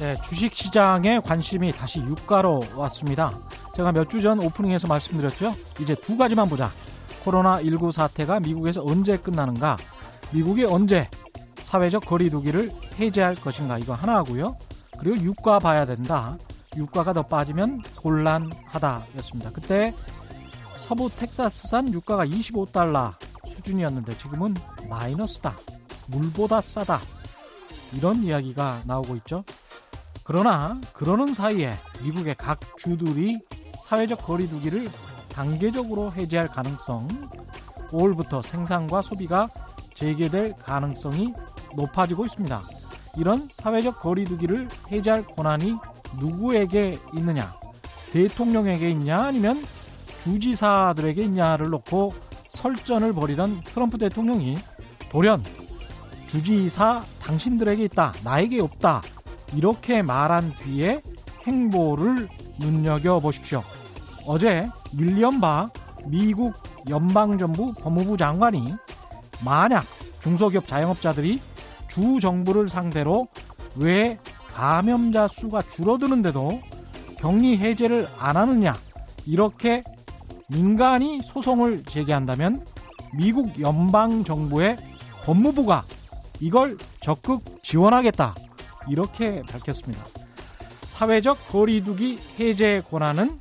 네, 주식 시장에 관심이 다시 유가로 왔습니다. 제가 몇 주 전 오프닝에서 말씀드렸죠. 이제 두 가지만 보자. 코로나19 사태가 미국에서 언제 끝나는가? 미국이 언제 사회적 거리두기를 해제할 것인가? 이거 하나고요. 그리고 유가 봐야 된다. 유가가 더 빠지면 곤란하다였습니다. 그때 서부 텍사스산 유가가 25달러 수준이었는데 지금은 마이너스다. 물보다 싸다. 이런 이야기가 나오고 있죠. 그러나 그러는 사이에 미국의 각 주들이 사회적 거리두기를 단계적으로 해제할 가능성, 5월부터 생산과 소비가 재개될 가능성이 높아지고 있습니다. 이런 사회적 거리두기를 해제할 권한이 누구에게 있느냐? 대통령에게 있냐? 아니면 주지사들에게 있냐를 놓고 설전을 벌이던 트럼프 대통령이 돌연 주지사 당신들에게 있다. 나에게 없다. 이렇게 말한 뒤에 행보를 눈여겨보십시오. 어제 윌리엄 바 미국 연방정부 법무부 장관이 만약 중소기업 자영업자들이 주 정부를 상대로 왜 감염자 수가 줄어드는데도 격리 해제를 안 하느냐 이렇게 민간이 소송을 제기한다면 미국 연방 정부의 법무부가 이걸 적극 지원하겠다 이렇게 밝혔습니다. 사회적 거리두기 해제 권한은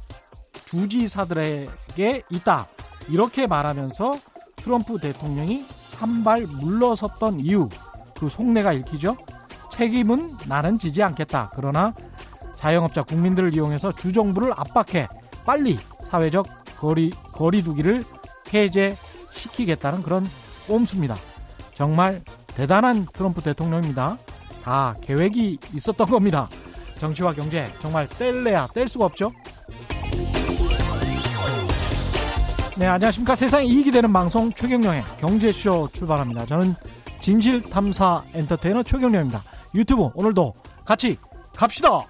주지사들에게 있다. 이렇게 말하면서 트럼프 대통령이 한 발 물러섰던 이유, 그 속내가 읽히죠. 책임은 나는 지지 않겠다. 그러나 자영업자 국민들을 이용해서 주정부를 압박해 빨리 사회적 거리, 거리두기를 해제시키겠다는 그런 꼼수입니다. 정말 대단한 트럼프 대통령입니다. 다 계획이 있었던 겁니다. 정치와 경제 정말 뗄래야 뗄 수가 없죠. 네, 안녕하십니까. 세상에 이익이 되는 방송 최경령의 경제쇼 출발합니다. 저는 진실 탐사 엔터테이너 최경령입니다. 유튜브 오늘도 같이 갑시다!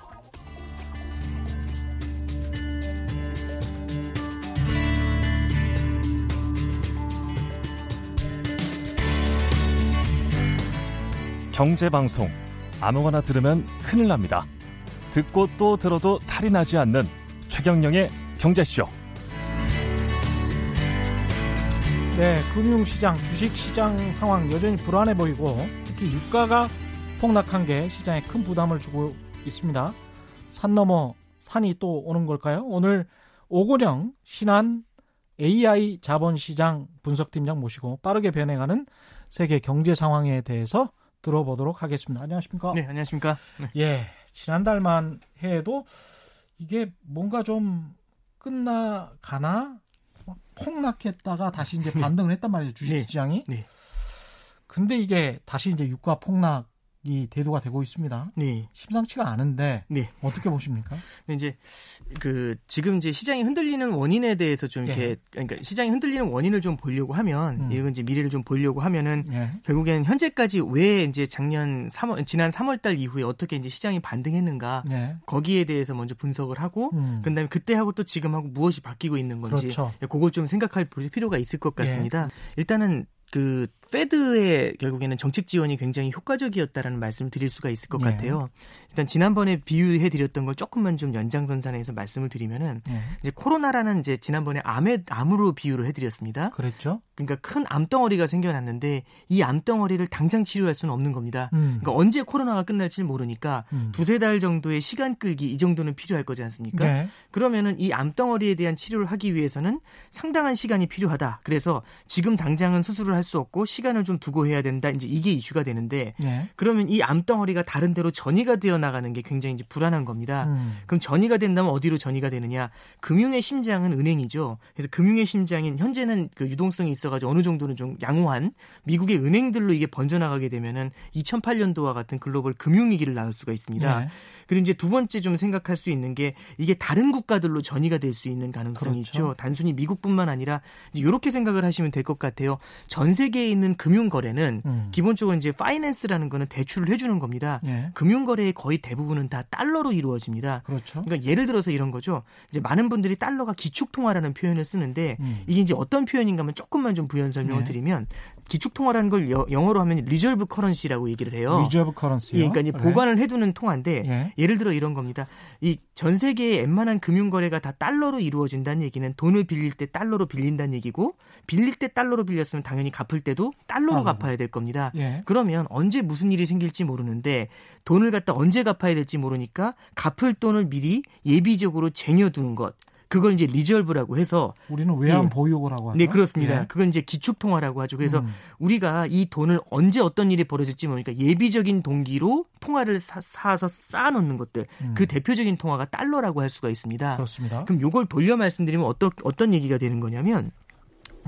경제방송 아무거나 들으면 큰일 납니다. 듣고 또 들어도 탈이 나지 않는 최경령의 경제쇼. 네, 금융시장, 주식시장 상황 여전히 불안해 보이고 특히 유가가 폭락한 게 시장에 큰 부담을 주고 있습니다. 산 넘어 산이 또 오는 걸까요? 오늘 오고령 신한 AI 자본시장 분석팀장 모시고 빠르게 변해가는 세계 경제 상황에 대해서 들어보도록 하겠습니다. 안녕하십니까? 네, 안녕하십니까? 네. 예, 지난달만 해도 이게 뭔가 좀 끝나가나 막 폭락했다가 다시 이제 반등을 했단 말이에요 주식시장이. 네. 근데 이게 다시 이제 유가 폭락 이 대두가 되고 있습니다. 네. 심상치가 않은데 네. 어떻게 보십니까? 근데 이제 그 지금 이제 시장이 흔들리는 원인에 대해서 좀 이렇게 예. 그러니까 시장이 흔들리는 원인을 좀 보려고 하면 음. 이건 이제 미래를 좀 보려고 하면은 예. 결국에는 현재까지 왜 이제 작년 3월 지난 3월 달 이후에 어떻게 이제 시장이 반등했는가 예. 거기에 대해서 먼저 분석을 하고 음. 그다음에 그때하고 또 지금하고 무엇이 바뀌고 있는 건지 그렇죠. 그걸 좀 생각할 필요가 있을 것 예. 같습니다. 일단은 그 페드의 결국에는 정책 지원이 굉장히 효과적이었다라는 말씀을 드릴 수가 있을 것 예. 같아요. 일단 지난번에 비유해 드렸던 걸 조금만 좀 연장선상에서 말씀을 드리면은 예. 이제 코로나라는 이제 지난번에 암의 암으로 비유를 해 드렸습니다. 그랬죠. 그러니까 큰 암덩어리가 생겨났는데 이 암덩어리를 당장 치료할 수는 없는 겁니다. 음. 그러니까 언제 코로나가 끝날지는 모르니까 음. 두세 달 정도의 시간 끌기 이 정도는 필요할 거지 않습니까? 네. 그러면은 이 암덩어리에 대한 치료를 하기 위해서는 상당한 시간이 필요하다. 그래서 지금 당장은 수술을 할 수 없고 시간을 좀 두고 해야 된다. 이제 이게 이슈가 되는데 예. 그러면 이 암덩어리가 다른 데로 전이가 되어 나가는 게 굉장히 이제 불안한 겁니다. 음. 그럼 전이가 된다면 어디로 전이가 되느냐? 금융의 심장은 은행이죠. 그래서 금융의 심장인 현재는 그 유동성이 있어가지고 어느 정도는 좀 양호한 미국의 은행들로 이게 번져나가게 되면은 2008년도와 같은 글로벌 금융위기를 낳을 수가 있습니다. 예. 그리고 이제 두 번째 좀 생각할 수 있는 게 이게 다른 국가들로 전이가 될 수 있는 가능성이 그렇죠. 있죠. 단순히 미국뿐만 아니라 이제 이렇게 생각을 하시면 될 것 같아요. 전 세계에 있는 있는 금융 거래는 음. 기본적으로 이제 finance라는 거는 대출을 해주는 겁니다. 예. 금융 거래의 거의 대부분은 다 달러로 이루어집니다. 그렇죠. 그러니까 예를 들어서 이런 거죠. 이제 많은 분들이 달러가 기축 통화라는 표현을 쓰는데 음. 이게 이제 어떤 표현인가 하면 조금만 좀 부연 설명을 예. 드리면 기축 통화라는 걸 여- 영어로 하면 reserve currency라고 얘기를 해요. reserve currency요. 예, 그러니까 그래. 보관을 해두는 통화인데 예. 예를 들어 이런 겁니다. 이 전 세계의 웬만한 금융 거래가 다 달러로 이루어진다는 얘기는 돈을 빌릴 때 달러로 빌린다는 얘기고 빌릴 때 달러로 빌렸으면 당연히 갚을 때도 달러로 달러로. 갚아야 될 겁니다. 예. 그러면 언제 무슨 일이 생길지 모르는데 돈을 갖다 언제 갚아야 될지 모르니까 갚을 돈을 미리 예비적으로 쟁여두는 것. 그걸 이제 reserve라고 해서 우리는 외환 예. 보유고라고 하죠. 네 그렇습니다. 예. 그건 이제 기축 통화라고 하죠. 그래서 음. 우리가 이 돈을 언제 어떤 일이 벌어질지 모르니까 예비적인 동기로 통화를 사, 사서 쌓아 놓는 것들 음. 그 대표적인 통화가 달러라고 할 수가 있습니다. 그렇습니다. 그럼 요걸 돌려 말씀드리면 어떤 어떤 얘기가 되는 거냐면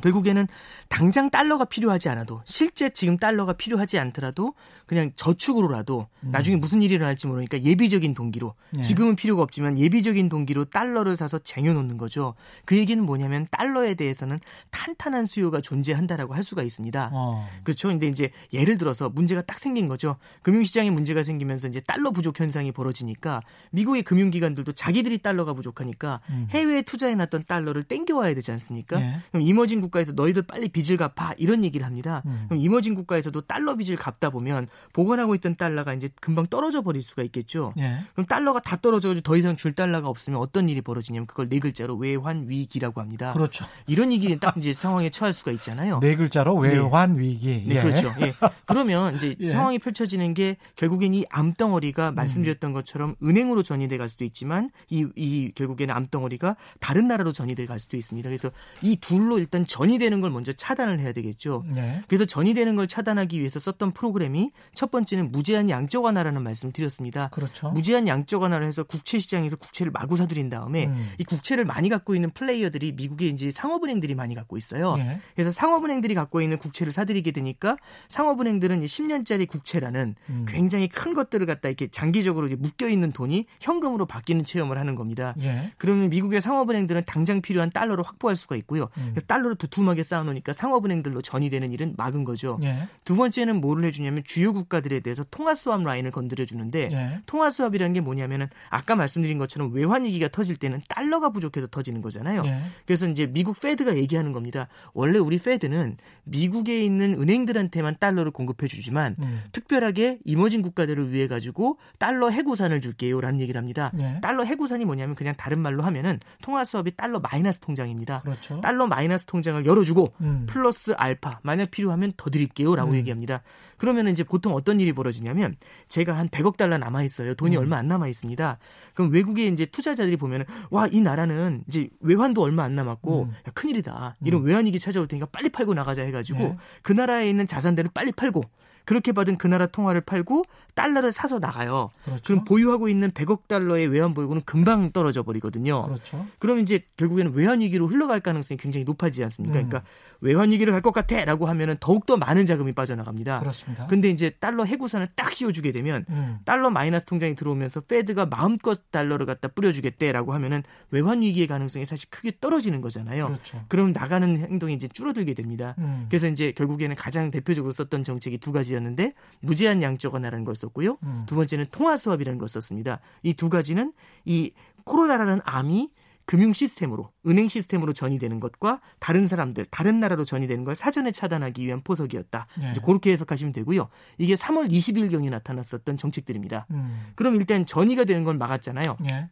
결국에는 당장 달러가 필요하지 않아도 실제 지금 달러가 필요하지 않더라도 그냥 저축으로라도 나중에 무슨 일이 일어날지 모르니까 예비적인 동기로 예. 지금은 필요가 없지만 예비적인 동기로 달러를 사서 쟁여놓는 거죠. 그 얘기는 뭐냐면 달러에 대해서는 탄탄한 수요가 존재한다라고 할 수가 있습니다. 어. 그렇죠. 근데 이제 예를 들어서 문제가 딱 생긴 거죠. 금융시장에 문제가 생기면서 이제 달러 부족 현상이 벌어지니까 미국의 금융기관들도 자기들이 달러가 부족하니까 음. 해외에 투자해놨던 달러를 땡겨와야 되지 않습니까? 예. 그럼 이머징 국 가에서 너희들 빨리 빚을 갚아 이런 얘기를 합니다. 음. 그럼 이머징 국가에서도 달러 빚을 갚다 보면 보관하고 있던 달러가 이제 금방 떨어져 버릴 수가 있겠죠. 예. 그럼 달러가 다 떨어져가지고 더 이상 줄 달러가 없으면 어떤 일이 벌어지냐면 그걸 네 글자로 외환 위기라고 합니다. 그렇죠. 이런 얘기는 딱 이제 상황에 처할 수가 있잖아요. 네 글자로 외환 위기. 네, 예. 그렇죠. 예. 그러면 이제 예. 상황이 펼쳐지는 게 결국엔 이 암덩어리가 말씀드렸던 것처럼 은행으로 전이돼 갈 수도 있지만 이, 이 결국에는 암덩어리가 다른 나라로 전이돼 갈 수도 있습니다. 그래서 이 둘로 일단 전이 되는 걸 먼저 차단을 해야 되겠죠. 예. 그래서 전이 되는 걸 차단하기 위해서 썼던 프로그램이 첫 번째는 무제한 양적 완화라는 말씀을 드렸습니다. 그렇죠. 무제한 양적 완화를 해서 국채 시장에서 국채를 마구 사들인 다음에 음. 이 국채를 많이 갖고 있는 플레이어들이 미국에 이제 상업은행들이 많이 갖고 있어요. 예. 그래서 상업은행들이 갖고 있는 국채를 사들이게 되니까 상업은행들은 10년짜리 국채라는 음. 굉장히 큰 것들을 갖다 이렇게 장기적으로 이제 묶여 있는 돈이 현금으로 바뀌는 체험을 하는 겁니다. 예. 그러면 미국의 상업은행들은 당장 필요한 달러로 확보할 수가 있고요. 음. 달러를 두 툼하게 쌓아놓으니까 상업은행들로 전이되는 일은 막은 거죠. 예. 두 번째는 뭐를 해주냐면 주요 국가들에 대해서 통화수합 라인을 건드려주는데 예. 통화수합이라는 게 뭐냐면은 아까 말씀드린 것처럼 외환위기가 터질 때는 달러가 부족해서 터지는 거잖아요. 예. 그래서 이제 미국 페드가 얘기하는 겁니다. 원래 우리 페드는 미국에 있는 은행들한테만 달러를 공급해 주지만 음. 특별하게 이머징 국가들을 위해 가지고 달러 해구산을 줄게요라는 얘기를 합니다. 예. 달러 해구산이 뭐냐면 그냥 다른 말로 하면은 통화 수업이 달러 마이너스 통장입니다. 그렇죠. 달러 마이너스 통장 을 열어주고 음. 플러스 알파 만약 필요하면 더 드릴게요라고 음. 얘기합니다. 그러면 이제 보통 어떤 일이 벌어지냐면 제가 한 100억 달러 남아 있어요. 돈이 음. 얼마 안 남아 있습니다. 그럼 외국의 이제 투자자들이 보면은 와 이 나라는 이제 외환도 얼마 안 남았고 음. 야, 큰일이다. 이런 외환위기 찾아올 테니까 빨리 팔고 나가자 해가지고 네. 그 나라에 있는 자산들을 빨리 팔고 그렇게 받은 그 나라 통화를 팔고 달러를 사서 나가요. 그렇죠. 그럼 보유하고 있는 100억 달러의 외환 보유고는 금방 떨어져 버리거든요. 그렇죠. 그러면 이제 결국에는 외환 위기로 흘러갈 가능성이 굉장히 높아지지 않습니까? 음. 그러니까 외환 위기를 갈 것 같아라고 하면은 더욱 더 많은 자금이 빠져나갑니다. 그렇습니다. 근데 이제 달러 해구산을 딱 씌워주게 되면 음. 달러 마이너스 통장이 들어오면서 페드가 마음껏 달러를 갖다 뿌려주겠대라고 하면은 외환 위기의 가능성이 사실 크게 떨어지는 거잖아요. 그렇죠. 그럼 나가는 행동이 이제 줄어들게 됩니다. 음. 그래서 이제 결국에는 가장 대표적으로 썼던 정책이 두 가지 였는데 무제한 양적 완화라는 걸 썼고요. 음. 두 번째는 통화 수합이라는 걸 썼습니다. 이 두 가지는 이 코로나라는 암이 금융 시스템으로 은행 시스템으로 전이되는 것과 다른 사람들 다른 나라로 전이되는 걸 사전에 차단하기 위한 포석이었다. 예. 이제 그렇게 해석하시면 되고요. 이게 3월 20일 경에 나타났었던 정책들입니다. 음. 그럼 일단 전이가 되는 걸 막았잖아요. 예.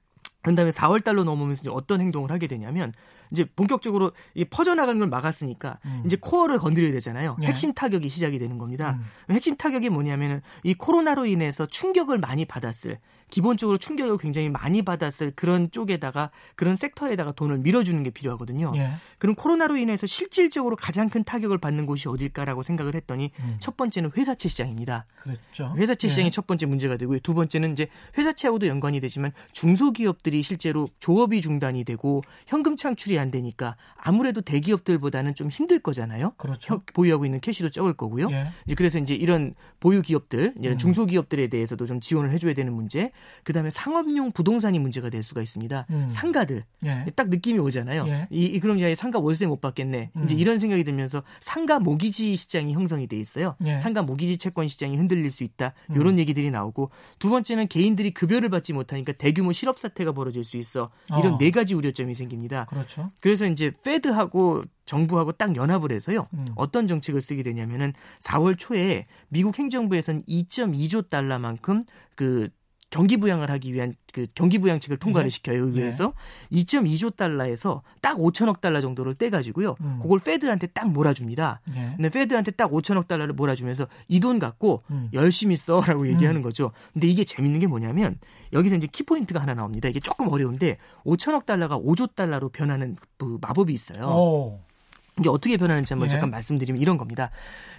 그다음에 4월 달로 넘으면서 이제 어떤 행동을 하게 되냐면 이제 본격적으로 이 퍼져나가는 걸 막았으니까 음. 이제 코어를 건드려야 되잖아요. 예. 핵심 타격이 시작이 되는 겁니다. 음. 핵심 타격이 뭐냐면은 이 코로나로 인해서 충격을 많이 받았을 기본적으로 충격을 굉장히 많이 받았을 그런 쪽에다가 그런 섹터에다가 돈을 밀어주는 게 필요하거든요. 예. 그럼 코로나로 인해서 실질적으로 가장 큰 타격을 받는 곳이 어딜까라고 생각을 했더니 음. 첫 번째는 회사채 시장입니다. 그랬죠. 회사채 예. 시장이 첫 번째 문제가 되고요. 두 번째는 이제 회사채하고도 연관이 되지만 중소기업들이 실제로 조업이 중단이 되고 현금 창출이 안 되니까 아무래도 대기업들보다는 좀 힘들 거잖아요. 그렇죠. 보유하고 있는 캐시도 적을 거고요. 예. 이제 그래서 이제 이런 보유 기업들, 이런 음. 중소기업들에 대해서도 좀 지원을 해줘야 되는 문제. 그다음에 상업용 부동산이 문제가 될 수가 있습니다. 음. 상가들 예. 딱 느낌이 오잖아요. 예. 이, 이 그럼 야 상가 월세 못 받겠네. 음. 이제 이런 생각이 들면서 상가 모기지 시장이 형성이 돼 있어요. 예. 상가 모기지 채권 시장이 흔들릴 수 있다. 이런 음. 얘기들이 나오고 두 번째는 개인들이 급여를 받지 못하니까 대규모 실업 사태가 벌어질 수 있어. 이런 어. 네 가지 우려점이 생깁니다. 그렇죠. 그래서 이제 페드하고 정부하고 딱 연합을 해서요. 음. 어떤 정책을 쓰게 되냐면은 4월 초에 미국 행정부에서는 2.2조 달러만큼 그 경기 부양을 하기 위한 그 경기 부양책을 통과를 예. 시켜요 의회에서 예. 2.2조 달러에서 딱 5천억 달러 정도를 떼가지고요. 음. 그걸 페드한테 딱 몰아줍니다. 예. 근데 페드한테 딱 5천억 달러를 몰아주면서 이 돈 갖고 음. 열심히 써라고 음. 얘기하는 거죠. 근데 이게 재밌는 게 뭐냐면 여기서 이제 키포인트가 하나 나옵니다. 이게 조금 어려운데 5천억 달러가 5조 달러로 변하는 그 마법이 있어요. 오. 이게 어떻게 변하는지 한번 예. 잠깐 말씀드리면 이런 겁니다.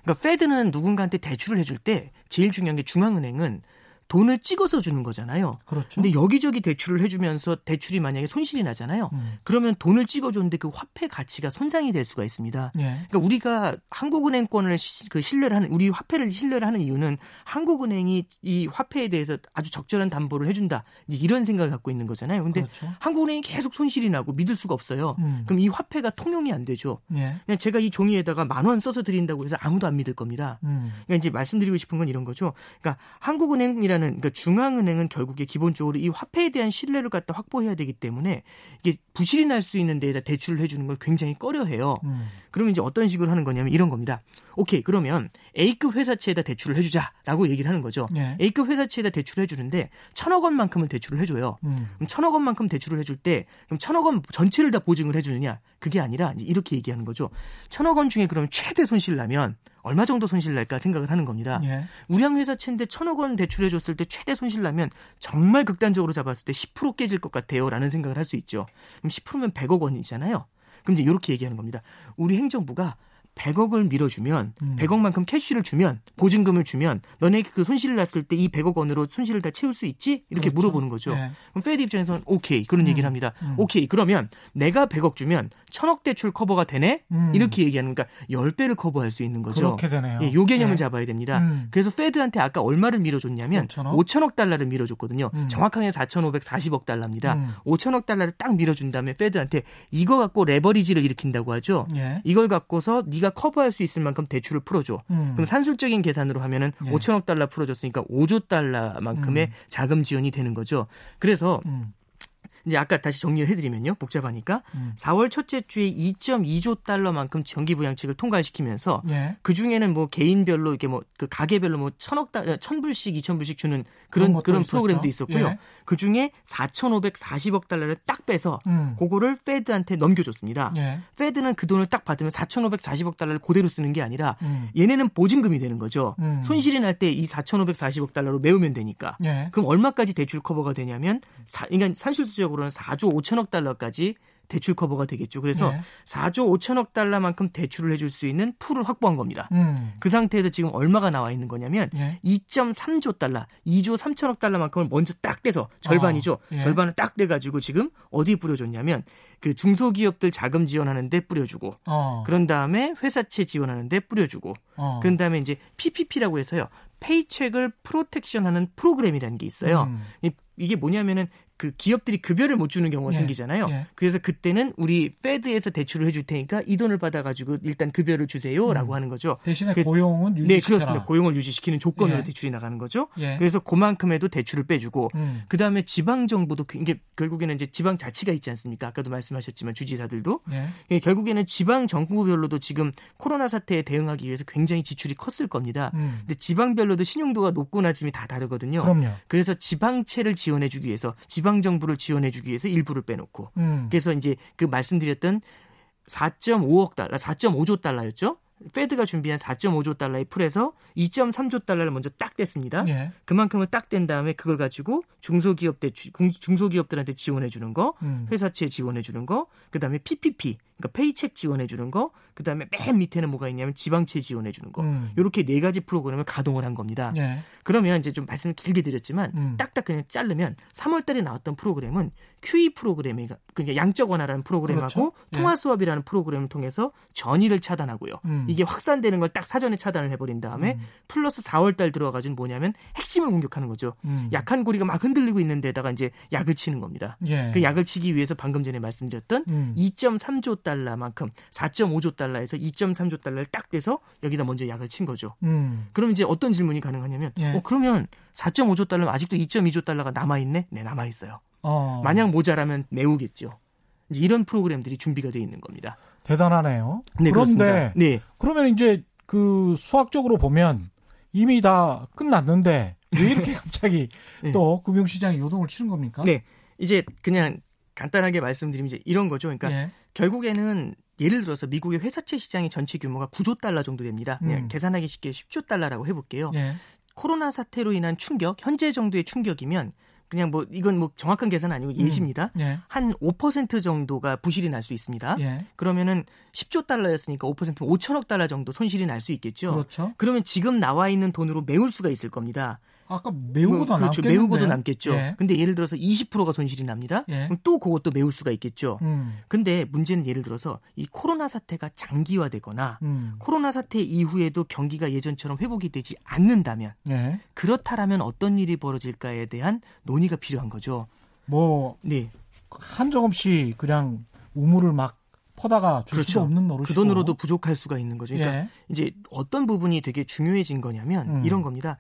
그러니까 페드는 누군가한테 대출을 해줄 때 제일 중요한 게 중앙은행은 돈을 찍어서 주는 거잖아요. 그렇죠. 근데 여기저기 대출을 해주면서 대출이 만약에 손실이 나잖아요. 음. 그러면 돈을 찍어줬는데 그 화폐 가치가 손상이 될 수가 있습니다. 예. 그러니까 우리가 한국은행권을 시, 그 신뢰를 하는 우리 화폐를 신뢰를 하는 이유는 한국은행이 이 화폐에 대해서 아주 적절한 담보를 해준다. 이제 이런 생각을 갖고 있는 거잖아요. 근데 그렇죠. 한국은행이 계속 손실이 나고 믿을 수가 없어요. 음. 그럼 이 화폐가 통용이 안 되죠. 예. 그냥 제가 이 종이에다가 만 원 써서 드린다고 해서 아무도 안 믿을 겁니다. 음. 그러니까 이제 말씀드리고 싶은 건 이런 거죠. 그러니까 한국은행이라는 은행은 그러니까 중앙은행은 결국에 기본적으로 이 화폐에 대한 신뢰를 갖다 확보해야 되기 때문에 이게 부실이 날 수 있는 데에다 대출을 해주는 걸 굉장히 꺼려해요. 음. 그러면 이제 어떤 식으로 하는 거냐면 이런 겁니다. 오케이 그러면 A급 회사채에다 대출을 해주자라고 얘기를 하는 거죠. 네. A급 회사채에다 대출을 해주는데 천억 원만큼은 대출을 해줘요. 음. 그럼 천억 원만큼 대출을 해줄 때 그럼 천억 원 전체를 다 보증을 해주느냐? 그게 아니라 이렇게 얘기하는 거죠. 천억 원 중에 그럼 최대 손실 나면 얼마 정도 손실 날까 생각을 하는 겁니다. 예. 우량회사채인데 천억 원 대출해 줬을 때 최대 손실 나면 정말 극단적으로 잡았을 때 10% 깨질 것 같아요라는 생각을 할 수 있죠. 그럼 10%면 100억 원이잖아요. 그럼 이제 이렇게 얘기하는 겁니다. 우리 행정부가 100억을 밀어주면 음. 100억만큼 cash를 주면 보증금을 주면 너네 그 손실을 났을 때 이 100억 원으로 손실을 다 채울 수 있지? 이렇게 그렇죠. 물어보는 거죠. 네. 그럼 Fed 입장에서는 오케이 그런 음. 얘기를 합니다. 음. 오케이 그러면 내가 100억 주면 천억 대출 커버가 되네? 음. 이렇게 얘기하는 거니까 10배를 커버할 수 있는 거죠. 그렇게 되네요. 예, 요 개념을 네. 잡아야 됩니다. 음. 그래서 Fed한테 아까 얼마를 밀어줬냐면 5천억, 5천억 달러를 밀어줬거든요. 음. 정확하게 4,540억 달러입니다. 5천억 달러를 딱 밀어준 다음에 Fed한테 이거 갖고 레버리지를 일으킨다고 하죠. 예. 이걸 갖고서 네가 커버할 수 있을 만큼 대출을 풀어줘. 음. 그럼 산술적인 계산으로 하면은 예. 5천억 달러 풀어줬으니까 5조 달러만큼의 음. 자금 지원이 되는 거죠. 그래서 음. 이제 아까 다시 정리를 해드리면요. 복잡하니까 음. 4월 첫째 주에 2.2조 달러만큼 전기 부양책을 통과시키면서 예. 그 중에는 뭐 개인별로 이렇게 뭐 그 가게별로 뭐 천억 달 천불씩 이천불씩 주는 그런 그런, 그런 프로그램도 있었고요. 예. 그 중에 4,540억 달러를 딱 빼서 음. 그거를 페드한테 넘겨줬습니다. 예. 페드는 그 돈을 딱 받으면 4,540억 달러를 그대로 쓰는 게 아니라 음. 얘네는 보증금이 되는 거죠. 음. 손실이 날 때 이 4,540억 달러로 메우면 되니까. 예. 그럼 얼마까지 대출 커버가 되냐면 사, 그러니까 산술수적으로 기준으로는 4조 5천억 달러까지 대출 커버가 되겠죠. 그래서 네. 4조 5천억 달러만큼 대출을 해줄 수 있는 풀을 확보한 겁니다. 음. 그 상태에서 지금 얼마가 나와 있는 거냐면 네. 2.3조 달러, 2조 3천억 달러만큼을 먼저 딱 떼서 절반이죠. 어. 예. 절반을 딱 떼가지고 지금 어디 뿌려줬냐면 그 중소기업들 자금 지원하는데 뿌려주고 어. 그런 다음에 회사채 지원하는데 뿌려주고 어. 그런 다음에 이제 PPP라고 해서요. 페이첵을 프로텍션하는 프로그램이라는 게 있어요. 음. 이게 뭐냐면은 그 기업들이 급여를 못 주는 경우가 예. 생기잖아요. 예. 그래서 그때는 우리 페드에서 대출을 해줄 테니까 이 돈을 받아가지고 일단 급여를 주세요라고 음. 하는 거죠. 대신에 그, 고용은 유지시켜라. 네, 그렇습니다. 고용을 유지시키는 조건으로 예. 대출이 나가는 거죠. 예. 그래서 그만큼에도 대출을 빼주고 음. 그 다음에 지방 정부도 그 이게 결국에는 이제 지방 자치가 있지 않습니까? 아까도 말씀하셨지만 주지사들도 예. 예. 결국에는 지방 정부별로도 지금 코로나 사태에 대응하기 위해서 굉장히 지출이 컸을 겁니다. 음. 근데 지방별로도 신용도가 높고나 짐이 다 다르거든요. 그럼요. 그래서 지방채를 지원해주기 위해서 지방 지방 정부를 지원해주기 위해서 일부를 빼놓고 음. 그래서 이제 그 말씀드렸던 4.5억 달러, 4.5조 달러였죠. 페드가 준비한 4.5조 달러의 풀에서 2.3조 달러를 먼저 딱 뗐습니다. 예. 그만큼을 딱 뗀 다음에 그걸 가지고 중소기업 대 중소기업들한테 지원해 주는 거, 음. 회사채 지원해 주는 거, 그다음에 PPP, 그러니까 페이책 지원해 주는 거, 그다음에 맨 밑에는 뭐가 있냐면 지방채 지원해 주는 거. 음. 이렇게 네 가지 프로그램을 가동을 한 겁니다. 예. 그러면 이제 좀 말씀을 길게 드렸지만 음. 딱딱 그냥 자르면 3월 달에 나왔던 프로그램은 QE 프로그램이 그러니까 양적 완화라는 프로그램하고 그렇죠. 예. 통화 수업이라는 프로그램을 통해서 전의를 차단하고요. 음. 이게 확산되는 걸 딱 사전에 차단을 해 버린 다음에 음. 플러스 4월 달 들어가지고 뭐냐면 핵심을 공격하는 거죠. 음. 약한 고리가 막 흔들리고 있는 데다가 이제 약을 치는 겁니다. 예. 그 약을 치기 위해서 방금 전에 말씀드렸던 음. 2.3조 달러만큼 4.5조 달러에서 2.3조 달러를 딱 떼서 여기다 먼저 약을 친 거죠. 음. 그럼 이제 어떤 질문이 가능하냐면, 예. 어, 그러면 4.5조 달러면 아직도 2.2조 달러가 남아 있네? 네, 남아 있어요. 어. 만약 모자라면 메우겠죠. 이제 이런 프로그램들이 준비가 돼 있는 겁니다. 대단하네요. 네, 그런데. 네. 그러면 이제 그 수학적으로 보면 이미 다 끝났는데 왜 이렇게 갑자기 네. 또 금융시장이 요동을 치는 겁니까? 네. 이제 그냥 간단하게 말씀드리면 이제 이런 거죠. 그러니까 예. 결국에는 예를 들어서 미국의 회사채 시장의 전체 규모가 9조 달러 정도 됩니다. 음. 계산하기 쉽게 10조 달러라고 해볼게요. 예. 코로나 사태로 인한 충격, 현재 정도의 충격이면 그냥 뭐 이건 뭐 정확한 계산 아니고 예시입니다. 예. 한5% 정도가 부실이 날 수 있습니다. 예. 그러면은 10조 달러였으니까 5% 5천억 달러 정도 손실이 날 수 있겠죠. 그렇죠. 그러면 지금 나와 있는 돈으로 메울 수가 있을 겁니다. 아까 메우고도 뭐, 그렇죠. 남겠는데. 메우고도 남겠죠. 예. 근데 예를 들어서 20%가 손실이 납니다. 예. 그럼 또 그것도 메울 수가 있겠죠. 음. 근데 문제는 예를 들어서 이 코로나 사태가 장기화되거나 음. 코로나 사태 이후에도 경기가 예전처럼 회복이 되지 않는다면 예. 그렇다라면 어떤 일이 벌어질까에 대한 논의가 필요한 거죠. 뭐 네. 한정 없이 그냥 우물을 막 퍼다가 줄 그렇죠. 없는 노릇이고. 그 돈으로도 부족할 수가 있는 거죠. 그러니까 예. 이제 어떤 부분이 되게 중요해진 거냐면 음. 이런 겁니다.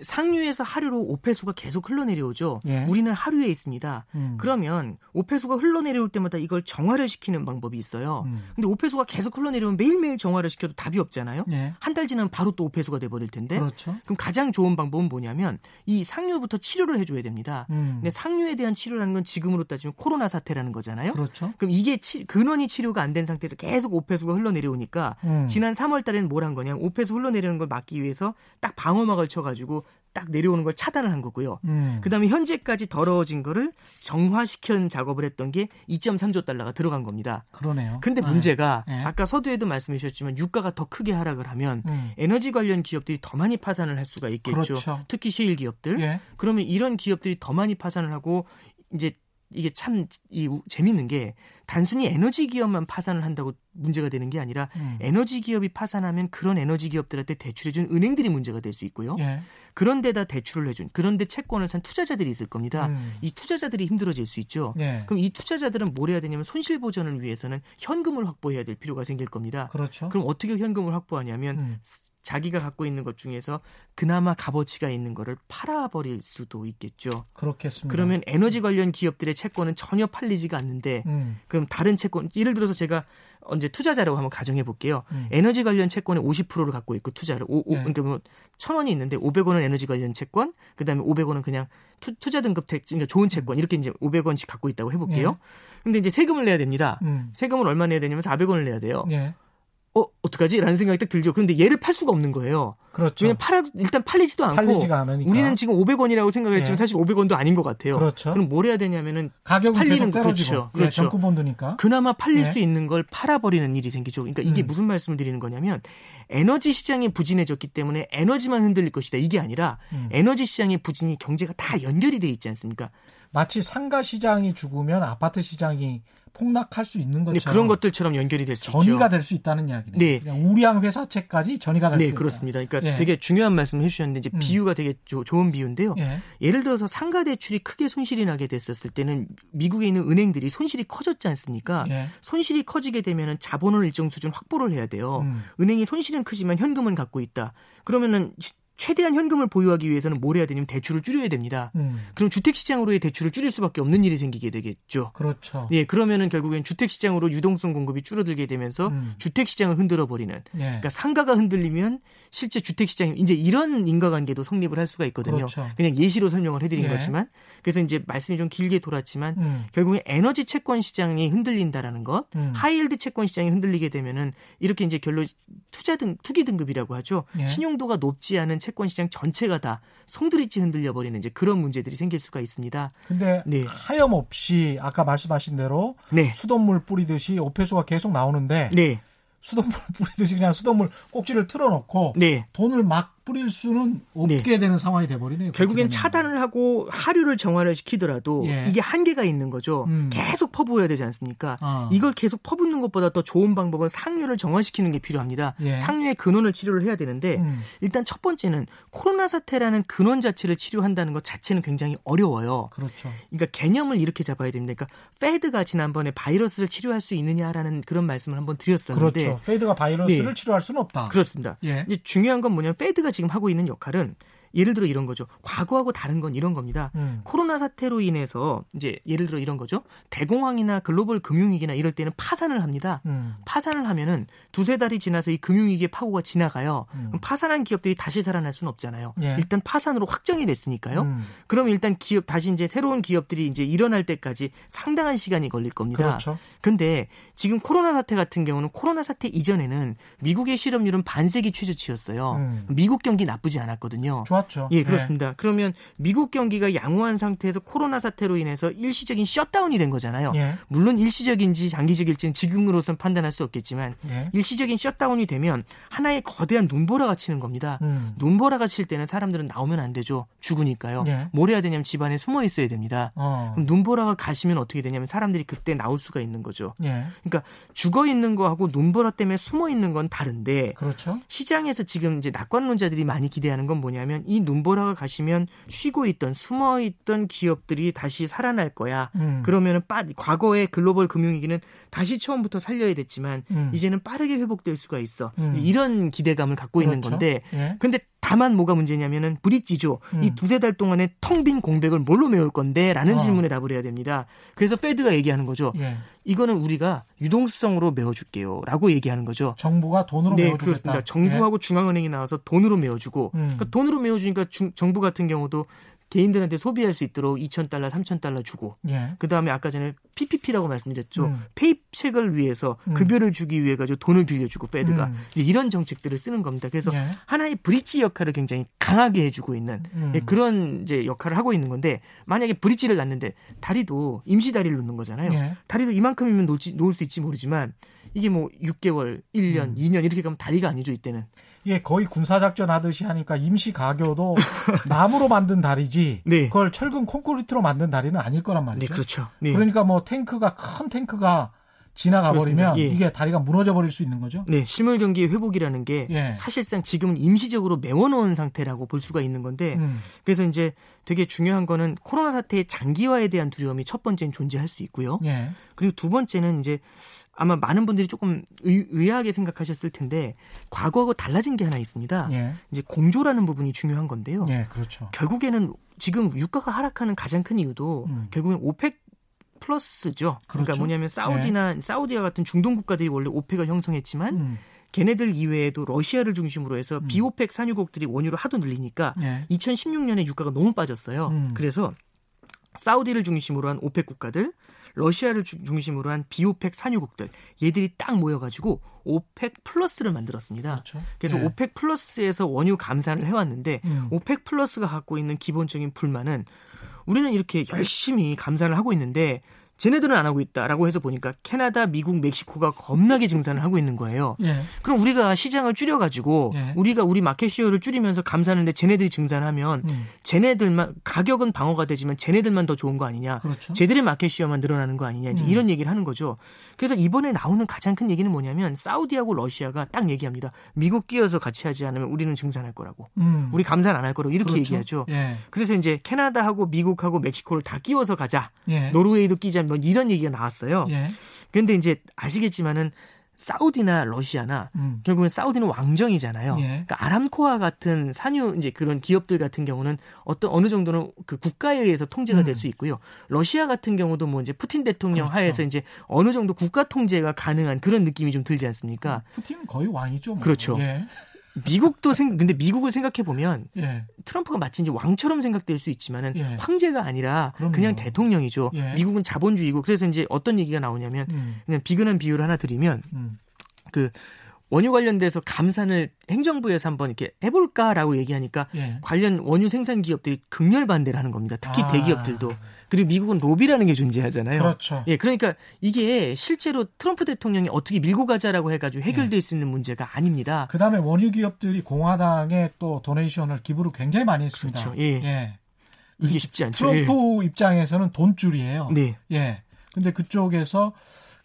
상류에서 하류로 오폐수가 계속 흘러내려오죠. 예. 우리는 하류에 있습니다. 음. 그러면 오폐수가 흘러내려올 때마다 이걸 정화를 시키는 방법이 있어요. 음. 근데 오폐수가 계속 흘러내려오면 매일매일 정화를 시켜도 답이 없잖아요. 예. 한달 지나면 바로 또 오폐수가 돼버릴 텐데. 그렇죠. 그럼 가장 좋은 방법은 뭐냐면 이 상류부터 치료를 해줘야 됩니다. 음. 근데 상류에 대한 치료라는 건 지금으로 따지면 코로나 사태라는 거잖아요. 그렇죠. 그럼 이게 치- 근원이 치료가 안 된 상태에서 계속 오폐수가 흘러내려오니까 음. 지난 3월 달에는 뭘 한 거냐? 오폐수 흘러내리는 걸 막기 위해서 딱 방어막을 쳐가지고 딱 내려오는 걸 차단을 한 거고요. 음. 그다음에 현재까지 더러워진 거를 정화시키는 작업을 했던 게 2.3조 달러가 들어간 겁니다. 그러네요. 근데 네. 문제가 네. 아까 서두에도 말씀해 주셨지만 유가가 더 크게 하락을 하면 음. 에너지 관련 기업들이 더 많이 파산을 할 수가 있겠죠. 그렇죠. 특히 셰일 기업들. 예. 그러면 이런 기업들이 더 많이 파산을 하고 이제 이게 참 이 재밌는 게 단순히 에너지 기업만 파산을 한다고 문제가 되는 게 아니라 음. 에너지 기업이 파산하면 그런 에너지 기업들한테 대출해준 은행들이 문제가 될 수 있고요. 예. 그런 데다 대출을 해준 그런데 채권을 산 투자자들이 있을 겁니다. 음. 이 투자자들이 힘들어질 수 있죠. 예. 그럼 이 투자자들은 뭘 해야 되냐면 손실 보전을 위해서는 현금을 확보해야 될 필요가 생길 겁니다. 그렇죠. 그럼 어떻게 현금을 확보하냐면 음. 자기가 갖고 있는 것 중에서 그나마 값어치가 있는 거를 팔아버릴 수도 있겠죠. 그렇겠습니다. 그러면 에너지 관련 기업들의 채권은 전혀 팔리지가 않는데 음. 그럼 다른 채권 예를 들어서 제가 언제 투자자라고 한번 가정해 볼게요. 음. 에너지 관련 채권의 50%를 갖고 있고 투자를 오, 오, 네. 그러니까 뭐 1,000원이 있는데 500원은 에너지 관련 채권, 그다음에 500원은 그냥 투, 자 등급 택 그러니까 좋은 채권 이렇게 이제 500원씩 갖고 있다고 해 볼게요. 근데 이제 세금을 내야 됩니다. 음. 세금을 얼마 내야 되냐면 400원을 내야 돼요. 예. 어, 어떡하지? 라는 생각이 딱 들죠. 그런데 얘를 팔 수가 없는 거예요. 그렇죠. 왜냐면 팔아 일단 팔리지도 않고 팔리지가 않으니까. 우리는 지금 500원이라고 생각을 했지만 예. 사실 500원도 아닌 것 같아요. 그렇죠. 그럼 뭘 해야 되냐면은 가격은 팔리는 계속 거, 떨어지고. 그렇죠. 예, 그렇죠. 정구본드니까. 그나마 팔릴 예. 수 있는 걸 팔아 버리는 일이 생기죠. 그러니까 이게 음. 무슨 말씀을 드리는 거냐면 에너지 시장이 부진해졌기 때문에 에너지만 흔들릴 것이다. 이게 아니라 음. 에너지 시장의 부진이 경제가 다 연결이 돼 있지 않습니까? 마치 상가 시장이 죽으면 아파트 시장이 폭락할 수 있는 근데 것처럼 그런 것들처럼 연결이 될 수 있죠. 전이가 될 수 있다는 이야기네요. 네. 그냥 우량 회사채까지 전이가 될수 네, 있다. 그렇습니다. 그러니까 예. 되게 중요한 말씀을 해주셨는데 이제 음. 비유가 되게 조- 좋은 비유인데요. 예. 예를 들어서 상가 대출이 크게 손실이 나게 됐었을 때는 미국에 있는 은행들이 손실이 커졌지 않습니까? 예. 손실이 커지게 되면은 자본을 일정 수준 확보를 해야 돼요. 음. 은행이 손실은 크지만 현금은 갖고 있다. 그러면은 최대한 현금을 보유하기 위해서는 뭘 해야 되냐면 대출을 줄여야 됩니다. 음. 그럼 주택 시장으로의 대출을 줄일 수밖에 없는 일이 생기게 되겠죠. 그렇죠. 예, 그러면은 결국엔 주택 시장으로 유동성 공급이 줄어들게 되면서 음. 주택 시장을 흔들어 버리는 예. 그러니까 상가가 흔들리면 실제 주택 시장이 이제 이런 인과관계도 성립을 할 수가 있거든요. 그렇죠. 냥 예시로 설명을 해드린 예. 거지만 그래서 이제 말씀이 좀 길게 돌았지만 음. 결국에 에너지 채권 시장이 흔들린다라는 것, 음. 하이힐드 채권 시장이 흔들리게 되면은 이렇게 이제 결론 투자 등 투기 등급이라고 하죠. 예. 신용도가 높지 않은 채권 시장 전체가 다 송두리째 흔들려 버리는 이제 그런 문제들이 생길 수가 있습니다. 근데 네. 하염없이 아까 말씀하신 대로 네, 수돗물 뿌리듯이 오폐수가 계속 나오는데 네, 수돗물 뿌리듯이 그냥 수돗물 꼭지를 틀어놓고 네. 돈을 막 뿌릴 수는 없게 네. 되는 상황이 돼버리네요. 결국엔. 차단을 하고 하류를 정화를 시키더라도 예. 이게 한계가 있는 거죠. 음. 계속 퍼부어야 되지 않습니까? 어. 이걸 계속 퍼붓는 것보다 더 좋은 방법은 상류를 정화시키는 게 필요합니다. 예. 상류의 근원을 치료를 해야 되는데 음. 일단 첫 번째는 코로나 사태라는 근원 자체를 치료한다는 것 자체는 굉장히 어려워요. 그렇죠. 그러니까 개념을 이렇게 잡아야 됩니다. 그러니까 Fed가 지난번에 바이러스를 치료할 수 있느냐라는 그런 말씀을 한번 드렸었는데 그렇죠. Fed가 바이러스를 네. 치료할 수는 없다. 그렇습니다. 예. 중요한 건 뭐냐면 Fed가 지금 하고 있는 역할은 예를 들어 이런 거죠. 과거하고 다른 건 이런 겁니다. 음. 코로나 사태로 인해서 이제 예를 들어 이런 거죠. 대공황이나 글로벌 금융위기나 이럴 때는 파산을 합니다. 음. 파산을 하면은 두세 달이 지나서 이 금융위기의 파고가 지나가요. 음. 그럼 파산한 기업들이 다시 살아날 수는 없잖아요. 예. 일단 파산으로 확정이 됐으니까요. 음. 그럼 일단 기업 다시 이제 새로운 기업들이 이제 일어날 때까지 상당한 시간이 걸릴 겁니다. 그렇죠. 근데 지금 코로나 사태 같은 경우는 코로나 사태 이전에는 미국의 실업률은 반세기 최저치였어요. 음. 미국 경기 나쁘지 않았거든요. 좋았 죠. 예, 그렇습니다. 그러면 미국 경기가 양호한 상태에서 코로나 사태로 인해서 일시적인 셧다운이 된 거잖아요. 예. 예. 물론 일시적인지 장기적일지는 지금으로선 판단할 수 없겠지만 예. 일시적인 셧다운이 되면 하나의 거대한 눈보라가 치는 겁니다. 음. 눈보라가 칠 때는 사람들은 나오면 안 되죠. 죽으니까요. 예. 뭘 해야 되냐면 집안에 숨어 있어야 됩니다. 어. 그럼 눈보라가 가시면 어떻게 되냐면 사람들이 그때 나올 수가 있는 거죠. 예. 그러니까 죽어 있는 거하고 눈보라 때문에 숨어 있는 건 다른데 그렇죠. 시장에서 지금 이제 낙관론자들이 많이 기대하는 건 뭐냐면 이 눈보라가 가시면 쉬고 있던 숨어 있던 기업들이 다시 살아날 거야. 음. 그러면은 빠 과거의 글로벌 금융위기는 다시 처음부터 살려야 됐지만 음. 이제는 빠르게 회복될 수가 있어. 음. 이런 기대감을 갖고 있는 그렇죠. 건데 예. 근데 다만 뭐가 문제냐면은 브릿지죠. 음. 이 두세 달 동안에 텅 빈 공백을 뭘로 메울 건데? 라는 어. 질문에 답을 해야 됩니다. 그래서 페드가 얘기하는 거죠. 예. 이거는 우리가 유동성으로 메워줄게요. 라고 얘기하는 거죠. 정부가 돈으로 네, 메워주겠다. 그렇습니다. 정부하고 중앙은행이 나와서 돈으로 메워주고, 음. 그러니까 돈으로 메워주니까 중- 정부 같은 경우도 개인들한테 소비할 수 있도록 2,000달러, 3,000달러 주고, 예. 예. 그 다음에 아까 전에 PPP라고 말씀드렸죠. 음. 페이책을 위해서 음. 급여를 주기 위해 가지고 돈을 빌려주고 페드가 음. 이런 정책들을 쓰는 겁니다. 그래서 예. 하나의 브릿지 역할을 굉장히 강하게 해주고 있는 음. 예, 그런 이제 역할을 하고 있는 건데 만약에 브릿지를 놨는데 다리도 임시 다리를 놓는 거잖아요. 예. 다리도 이만큼이면 놓을지, 놓을 수 있지 모르지만 이게 뭐 6개월, 1년, 음. 2년 이렇게 가면 다리가 아니죠 이때는. 이게 거의 군사작전 하듯이 하니까 임시 가교도 나무로 만든 다리지 네. 그걸 철근 콘크리트로 만든 다리는 아닐 거란 네, 말이죠. 그렇죠. 네. 그러니까 뭐 탱크가 큰 탱크가 지나가. 버리면 예. 이게 다리가 무너져 버릴 수 있는 거죠. 네, 실물 경기의 회복이라는 게 예. 사실상 지금은 임시적으로 메워놓은 상태라고 볼 수가 있는 건데 음. 그래서 이제 되게 중요한 거는 코로나 사태의 장기화에 대한 두려움이 첫 번째는 존재할 수 있고요. 예. 그리고 두 번째는 이제 아마 많은 분들이 조금 의, 의아하게 생각하셨을 텐데 과거하고 달라진 게 하나 있습니다. 예. 이제 공조라는 부분이 중요한 건데요. 예, 그렇죠. 결국에는 지금 유가가 하락하는 가장 큰 이유도 음. 결국엔 OPEC Plus죠. 그러니까 그렇죠. 뭐냐면 사우디나 사우디와 같은 중동 국가들이 원래 OPEC을 형성했지만 음. 걔네들 이외에도 러시아를 중심으로 해서 음. 비OPEC 산유국들이 원유를 하도 늘리니까 예. 2016년에 유가가 너무 빠졌어요. 음. 그래서 사우디를 중심으로 한 OPEC 국가들, 러시아를 주- 중심으로 한 비OPEC 산유국들, 얘들이 딱 모여가지고 OPEC Plus를 만들었습니다. 그렇죠. 그래서 예. OPEC Plus에서 원유 감산을 해왔는데 음. OPEC Plus가 갖고 있는 기본적인 불만은 우리는 이렇게 열심히 감산을 하고 있는데 쟤네들은 안 하고 있다라고 해서 보니까 캐나다, 미국, 멕시코가 겁나게 증산을 하고 있는 거예요. 예. 그럼 우리가 시장을 줄여가지고 예. 우리가 우리 market share를 줄이면서 감산하는데 쟤네들이 증산하면 음. 쟤네들만 가격은 방어가 되지만 쟤네들만 더 좋은 거 아니냐? 그렇죠. 쟤들의 market share만 늘어나는 거 아니냐? 이제 음. 이런 얘기를 하는 거죠. 그래서 이번에 나오는 가장 큰 얘기는 뭐냐면 사우디하고 러시아가 딱 얘기합니다. 미국 끼어서 같이 하지 않으면 우리는 증산할 거라고. 음. 우리 감산 안 할 거라고 이렇게 그렇죠. 얘기하죠. 예. 그래서 이제 캐나다하고 미국하고 멕시코를 다 끼워서 가자. 예. 노르웨이도 끼자. 뭐 이런 얘기가 나왔어요. 예. 그런데 이제 아시겠지만은 사우디나 러시아나 음. 결국은 사우디는 왕정이잖아요. 예. 그러니까 아람코와 같은 산유 이제 그런 기업들 같은 경우는 어떤 어느 정도는 그 국가에 의해서 통제가 될 음. 수 있고요. 러시아 같은 경우도 뭐 이제 푸틴 대통령 그렇죠. 하에서 이제 어느 정도 국가 통제가 가능한 그런 느낌이 좀 들지 않습니까? 푸틴은 거의 왕이죠. 뭐. 그렇죠. 예. 미국도 생 근데 미국을 생각해 보면 예. 트럼프가 마치 이제 왕처럼 생각될 수 있지만은 예. 황제가 아니라 그럼요. 그냥 대통령이죠. 예. 미국은 자본주의고 그래서 이제 어떤 얘기가 나오냐면 음. 그냥 비근한 비유를 하나 드리면 음. 그 원유 관련돼서 감산을 행정부에서 한번 이렇게 해볼까라고 얘기하니까 예. 관련 원유 생산 기업들이 극렬 반대를 하는 겁니다. 특히 아. 대기업들도. 그리고 미국은 로비라는 게 존재하잖아요. 그렇죠. 예, 그러니까 이게 실제로 트럼프 대통령이 어떻게 밀고 가자라고 해가지고 해결될 수 있는 문제가 아닙니다. 그 다음에 원유 기업들이 공화당에 또 도네이션을 기부를 굉장히 많이 했습니다. 그렇죠. 예. 이게 쉽지 않죠. 트럼프 입장에서는 돈줄이에요. 예. 네. 예. 근데 그쪽에서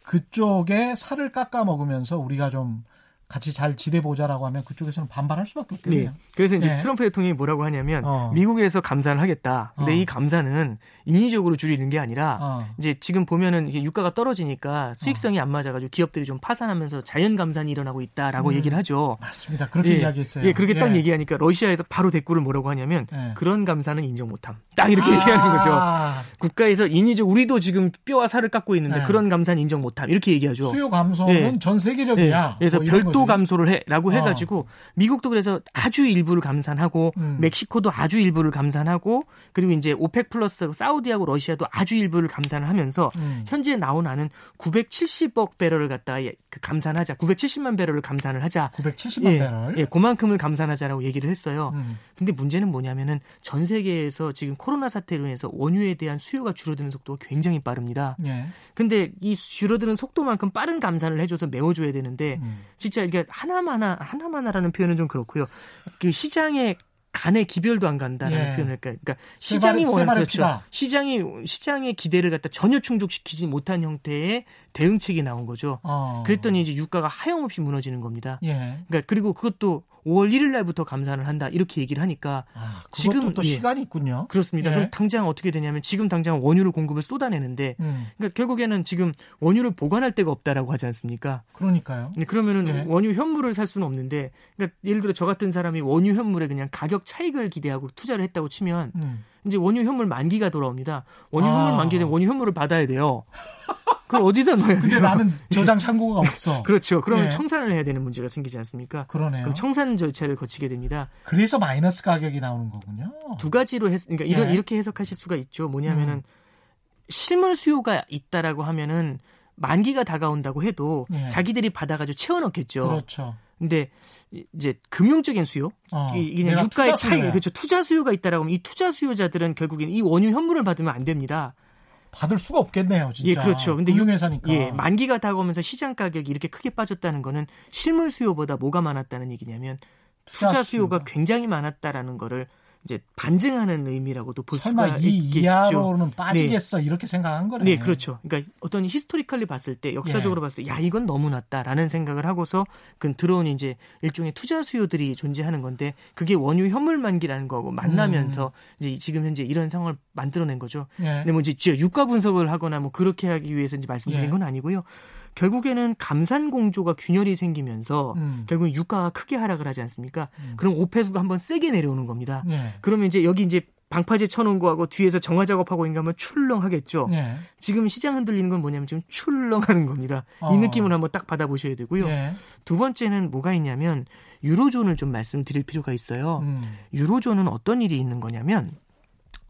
그쪽에 살을 깎아 먹으면서 우리가 좀 같이 잘 지내보자라고 하면 그쪽에서는 반발할 수밖에 없겠네요. 네. 그래서 이제 네. 트럼프 대통령이 뭐라고 하냐면 어. 미국에서 감산을 하겠다. 근데 어. 이 감산은 인위적으로 줄이는 게 아니라 어. 이제 지금 보면은 이게 유가가 떨어지니까 수익성이 안 맞아가지고 기업들이 좀 파산하면서 자연 감산이 일어나고 있다라고 음. 얘기를 하죠. 맞습니다. 그렇게 예. 이야기했어요. 예, 그렇게 딱 예. 얘기하니까 러시아에서 바로 댓글을 뭐라고 하냐면 예. 그런 감산은 인정 못함. 딱 이렇게 얘기하는 거죠. 아, 국가에서 인위적 우리도 지금 뼈와 살을 깎고 있는데 네. 그런 감산 인정 못함. 이렇게 얘기하죠. 수요 감소는 예. 전 세계적이야. 예, 그래서 뭐 별도 거지. 감소를 해라고 어. 해가지고 미국도 그래서 아주 일부를 감산하고 음. 멕시코도 아주 일부를 감산하고 그리고 이제 OPEC Plus 사우디하고 러시아도 아주 일부를 감산을 하면서 음. 현재 나온하는 970억 배럴을 갖다가 예, 그 감산하자 970만 배럴을 감산을 하자 970만 예, 배럴. 예, 그만큼을 감산하자라고 얘기를 했어요. 음. 근데 문제는 뭐냐면은 전 세계에서 지금 코로나 사태로 인해서 원유에 대한 수요가 줄어드는 속도가 굉장히 빠릅니다. 예. 근데 이 줄어드는 속도만큼 빠른 감산을 해줘서 메워줘야 되는데 음. 진짜 이게 하나마나 하나마나라는 표현은 좀 그렇고요. 그 시장의 간의 기별도 안 간다는 예. 표현을? 그러니까 세 시장이 발의- 세원 발의 그렇죠. 피다. 시장이 시장의 기대를 갖다 전혀 충족시키지 못한 형태의 대응책이 나온 거죠. 어. 그랬더니 이제 유가가 하염없이 무너지는 겁니다. 예. 그러니까 그리고 그것도 5월 1일 날부터 감산을 한다 이렇게 얘기를 하니까 아, 그것도 지금, 또 예. 시간이 있군요. 그렇습니다. 예. 그럼 당장 어떻게 되냐면 지금 당장 원유를 공급을 쏟아내는데 음. 그러니까 결국에는 지금 원유를 보관할 데가 없다라고 하지 않습니까? 그러니까요. 네, 그러면은 예. 원유 현물을 살 수는 없는데, 그러니까 예를 들어 저 같은 사람이 원유 현물에 그냥 가격 차익을 기대하고 투자를 했다고 치면 음. 이제 원유 현물 만기가 돌아옵니다. 원유 아. 현물 만기에 원유 현물을 받아야 돼요. 그걸 어디다 넣어야 근데 돼요? 나는 저장 창고가 없어. 그렇죠. 그러면 예. 청산을 해야 되는 문제가 생기지 않습니까? 그러네요. 그럼 청산 절차를 거치게 됩니다. 그래서 마이너스 가격이 나오는 거군요. 두 가지로 해서 그러니까 이런 예. 이렇게 해석하실 수가 있죠. 뭐냐면은 음. 실물 수요가 있다라고 하면은 만기가 다가온다고 해도 예. 자기들이 받아가지고 채워넣겠죠. 그렇죠. 근데 이제 금융적인 수요, 어, 이 그냥 유가의 차이. 그렇죠. 투자 수요가 있다라고 하면 이 투자 수요자들은 결국엔 이 원유 현물을 받으면 안 됩니다. 받을 수가 없겠네요, 진짜. 예, 그렇죠. 근데 유- 금융회사니까. 예, 만기가 다가오면서 시장 가격이 이렇게 크게 빠졌다는 거는 실물 수요보다 뭐가 많았다는 얘기냐면 투자, 수요가. 굉장히 많았다라는 거를 이제 반증하는 의미라고도 볼 수가 이 있겠죠. 이하로는 빠지겠어 이렇게 생각한 거네. 네, 그렇죠. 그러니까 어떤 historically 봤을 때 역사적으로 예. 봤을 때 야 이건 너무 낮다라는 생각을 하고서 그 들어온 이제 일종의 투자 수요들이 존재하는 건데 그게 원유 현물 만기라는 거하고 만나면서 음. 이제 지금 현재 이런 상황을 만들어낸 거죠. 예. 근데 뭐 이제 유가 분석을 하거나 뭐 그렇게 하기 위해서 이제 말씀드린 예. 건 아니고요. 결국에는 감산 공조가 균열이 생기면서 음. 결국 유가가 크게 하락을 하지 않습니까? 음. 그럼 오폐수가 한번 세게 내려오는 겁니다. 예. 그러면 이제 여기 이제 방파제 쳐놓은 거하고 뒤에서 정화 작업하고 있는 거 하면 출렁하겠죠. 예. 지금 시장 흔들리는 건 뭐냐면 지금 출렁하는 겁니다. 어. 이 느낌을 한번 딱 받아보셔야 되고요. 예. 두 번째는 뭐가 있냐면 유로존을 좀 말씀드릴 필요가 있어요. 음. 유로존은 어떤 일이 있는 거냐면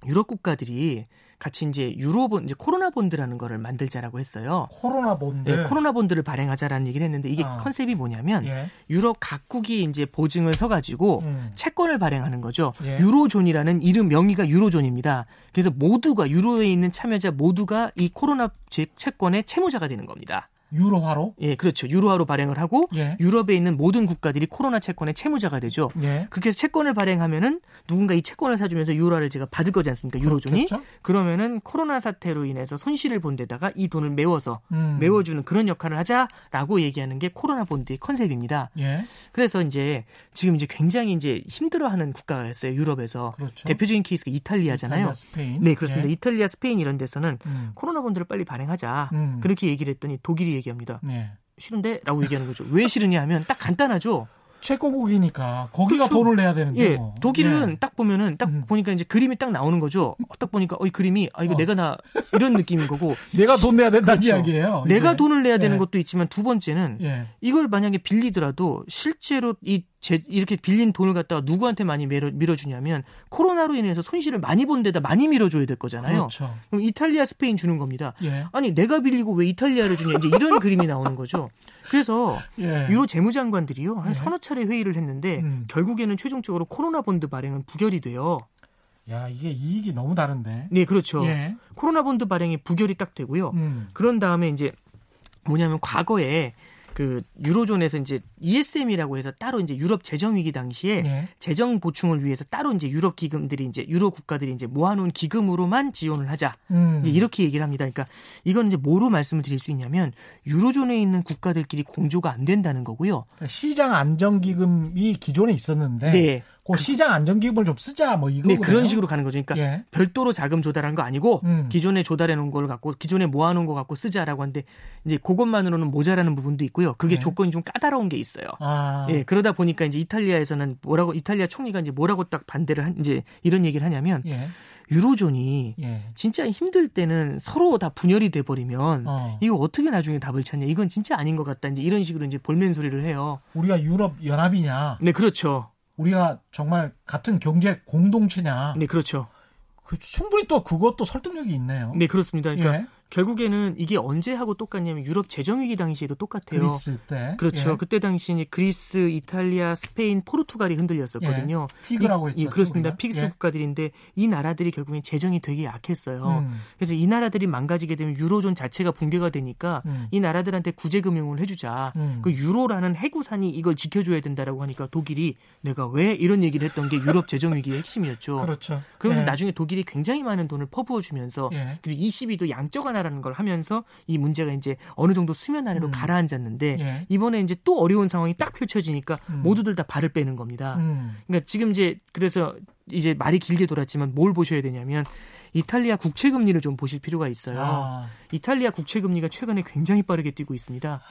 유럽 국가들이 같이 이제 유로본 이제 코로나 bond라는 거를 만들자라고 했어요. 코로나 본드. 네, 코로나 bond를 발행하자라는 얘기를 했는데 이게 어. 컨셉이 뭐냐면 예. 유럽 각국이 이제 보증을 서 가지고 음. 채권을 발행하는 거죠. 예. 유로존이라는 이름 명의가 유로존입니다. 그래서 모두가 유로에 있는 참여자 모두가 이 코로나 제- 채권의 채무자가 되는 겁니다. 유로화로. 예, 그렇죠. 유로화로 발행을 하고 예. 유럽에 있는 모든 국가들이 코로나 채권의 채무자가 되죠. 예. 그렇게 해서 채권을 발행하면은 누군가 이 채권을 사주면서 유로화를 제가 받을 거지 않습니까? 유로존이. 그렇겠죠? 그러면은 코로나 사태로 인해서 손실을 본 데다가 이 돈을 메워서 음. 메워주는 그런 역할을 하자라고 얘기하는 게 코로나 bond의 concept입니다. 예. 그래서 이제 지금 이제 굉장히 이제 힘들어하는 국가가 있어요. 유럽에서 그렇죠. 대표적인 케이스가 이탈리아잖아요. 이탈리아, 스페인. 네, 그렇습니다. 예. 이탈리아, 스페인 이런 데서는 음. 코로나 bond를 빨리 발행하자. 음. 그렇게 얘기를 했더니 독일이 얘기합니다. 예. 싫은데라고 얘기하는 거죠. 왜 싫으냐 하면 딱 간단하죠. 채권국이니까 거기가 그렇죠. 돈을 내야 되는데. 예, 뭐. 독일은 예. 딱 보면은 딱 음. 보니까 이제 그림이 딱 나오는 거죠. 어, 딱 보니까 어, 이 그림이 아 이거 어. 내가 나 이런 느낌인 거고 내가 돈 내야 된다는 그렇죠. 이야기예요. 내가 이게. 돈을 내야 되는 예. 것도 있지만 두 번째는 예. 이걸 만약에 빌리더라도 실제로 이 제, 이렇게 빌린 돈을 갖다가 누구한테 많이 밀어, 밀어 주냐면 코로나로 인해서 손실을 많이 본 데다 많이 밀어줘야 될 거잖아요. 그렇죠. 그럼 이탈리아, 스페인 주는 겁니다. 예. 아니 내가 빌리고 왜 이탈리아를 주냐 이제 이런 그림이 나오는 거죠. 그래서 예. 유로 재무장관들이요 한 예. 서너 차례 회의를 했는데 음. 결국에는 최종적으로 코로나 본드 발행은 부결이 돼요. 야, 이게 이익이 너무 다른데. 네, 그렇죠. 예. 코로나 본드 발행이 부결이 딱 되고요. 음. 그런 다음에 이제 뭐냐면 과거에 그 유로존에서 이제 ESM이라고 해서 따로 이제 유럽 재정 위기 당시에 예. 재정 보충을 위해서 따로 이제 유럽 기금들이 이제 유로 국가들이 이제 모아놓은 기금으로만 지원을 하자 음. 이제 이렇게 얘기를 합니다. 그러니까 이건 이제 뭐로 말씀을 드릴 수 있냐면 유로존에 있는 국가들끼리 공조가 안 된다는 거고요. 시장 안정 기금이 기존에 있었는데 네, 그 시장 안정기금을 좀 쓰자 뭐 이거 네 그런 식으로 가는 거죠. 그러니까 예. 별도로 자금 조달한 거 아니고 음. 기존에 조달해 놓은 걸 갖고 기존에 모아 놓은 거 갖고 쓰자라고 하는데 이제 그것만으로는 모자라는 부분도 있고요. 그게 네. 조건이 좀 까다로운 게 있어요. 아. 예, 그러다 보니까 이제 이탈리아에서는 뭐라고 이탈리아 총리가 이제 뭐라고 딱 반대를 한 이제 이런 얘기를 하냐면 예. 유로존이 예. 진짜 힘들 때는 서로 다 분열이 돼 버리면 어. 이거 어떻게 나중에 답을 찾냐? 이건 진짜 아닌 것 같다. 이제 이런 식으로 이제 볼멘 소리를 해요. 우리가 유럽 연합이냐? 네, 그렇죠. 우리가 정말 같은 경제 공동체냐? 네, 그렇죠. 그 충분히 또 그것도 설득력이 있네요. 네, 그렇습니다. 그러니까 예. 결국에는 이게 언제 하고 똑같냐면 유럽 재정 위기 당시에도 똑같아요. 그리스 때. 그렇죠. 예. 그때 당시 그리스, 이탈리아, 스페인, 포르투갈이 흔들렸었거든요. 예. PIG라고 이- 했죠. 예, 그렇습니다. PIGS 예. 국가들인데 이 나라들이 결국엔 재정이 되게 약했어요. 음. 그래서 이 나라들이 망가지게 되면 유로존 자체가 붕괴가 되니까 음. 이 나라들한테 구제 금융을 해주자. 음. 그 유로라는 핵우산이 이걸 지켜줘야 된다라고 하니까 독일이 내가 왜 이런 얘기를 했던 게 유럽 재정 위기의 핵심이었죠. 그렇죠. 그러면서 예. 나중에 독일이 굉장히 많은 돈을 퍼부어주면서 예. 그리고 22도 양적 완화 라는 걸 하면서 이 문제가 이제 어느 정도 수면 아래로 음. 가라앉았는데 예. 이번에 이제 또 어려운 상황이 딱 펼쳐지니까 음. 모두들 다 발을 빼는 겁니다. 음. 그러니까 지금 이제 그래서 이제 말이 길게 돌았지만 뭘 보셔야 되냐면 이탈리아 국채 금리를 좀 보실 필요가 있어요. 아. 이탈리아 국채 금리가 최근에 굉장히 빠르게 뛰고 있습니다.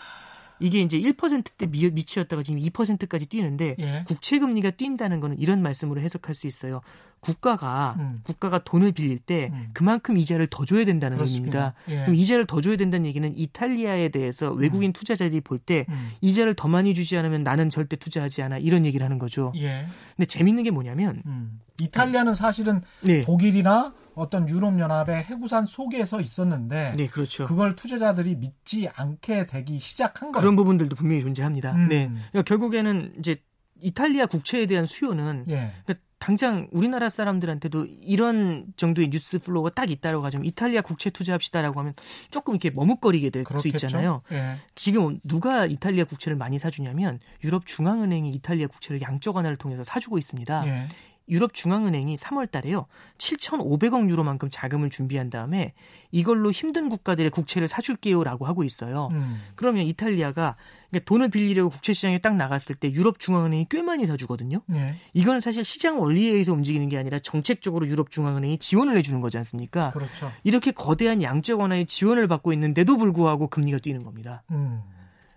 이게 이제 1%대 미, 미치였다가 지금 2%까지 뛰는데 예. 국채 금리가 뛴다는 거는 이런 말씀으로 해석할 수 있어요. 국가가 음. 국가가 돈을 빌릴 때 음. 그만큼 이자를 더 줘야 된다는 그렇습니다. 의미입니다. 예. 그럼 이자를 더 줘야 된다는 얘기는 이탈리아에 대해서 외국인 투자자들이 볼때 음. 이자를 더 많이 주지 않으면 나는 절대 투자하지 않아 이런 얘기를 하는 거죠. 예. 근데 재밌는 게 뭐냐면 음. 이탈리아는 사실은 네, 독일이나 어떤 유럽 연합의 해구산 속에서 있었는데 네 그렇죠. 그걸 투자자들이 믿지 않게 되기 시작한 거예요. 그런 부분들도 분명히 존재합니다. 음. 네, 그러니까 결국에는 이제 이탈리아 국채에 대한 수요는 예. 그러니까 당장 우리나라 사람들한테도 이런 정도의 뉴스 flow가 딱 있다라고 하자면 이탈리아 국채 투자합시다라고 하면 조금 이렇게 머뭇거리게 될 수. 있잖아요. 예. 지금 누가 이탈리아 국채를 많이 사주냐면 유럽 중앙은행이 이탈리아 국채를 양적 완화를 통해서 사주고 있습니다. 예. 유럽 중앙은행이 3월 달에요. 7,500억 유로만큼 자금을 준비한 다음에 이걸로 힘든 국가들의 국채를 사줄게요라고 하고 있어요. 음. 그러면 이탈리아가 그러니까 돈을 빌리려고 국채 시장에 딱 나갔을 때 유럽 중앙은행이 꽤 많이 사주거든요. 예. 이거는 사실 시장 원리에 의해서 움직이는 게 아니라 정책적으로 유럽 중앙은행이 지원을 해주는 거지 않습니까? 그렇죠. 이렇게 거대한 양적 완화의 지원을 받고 있는데도 불구하고 금리가 뛰는 겁니다. 음.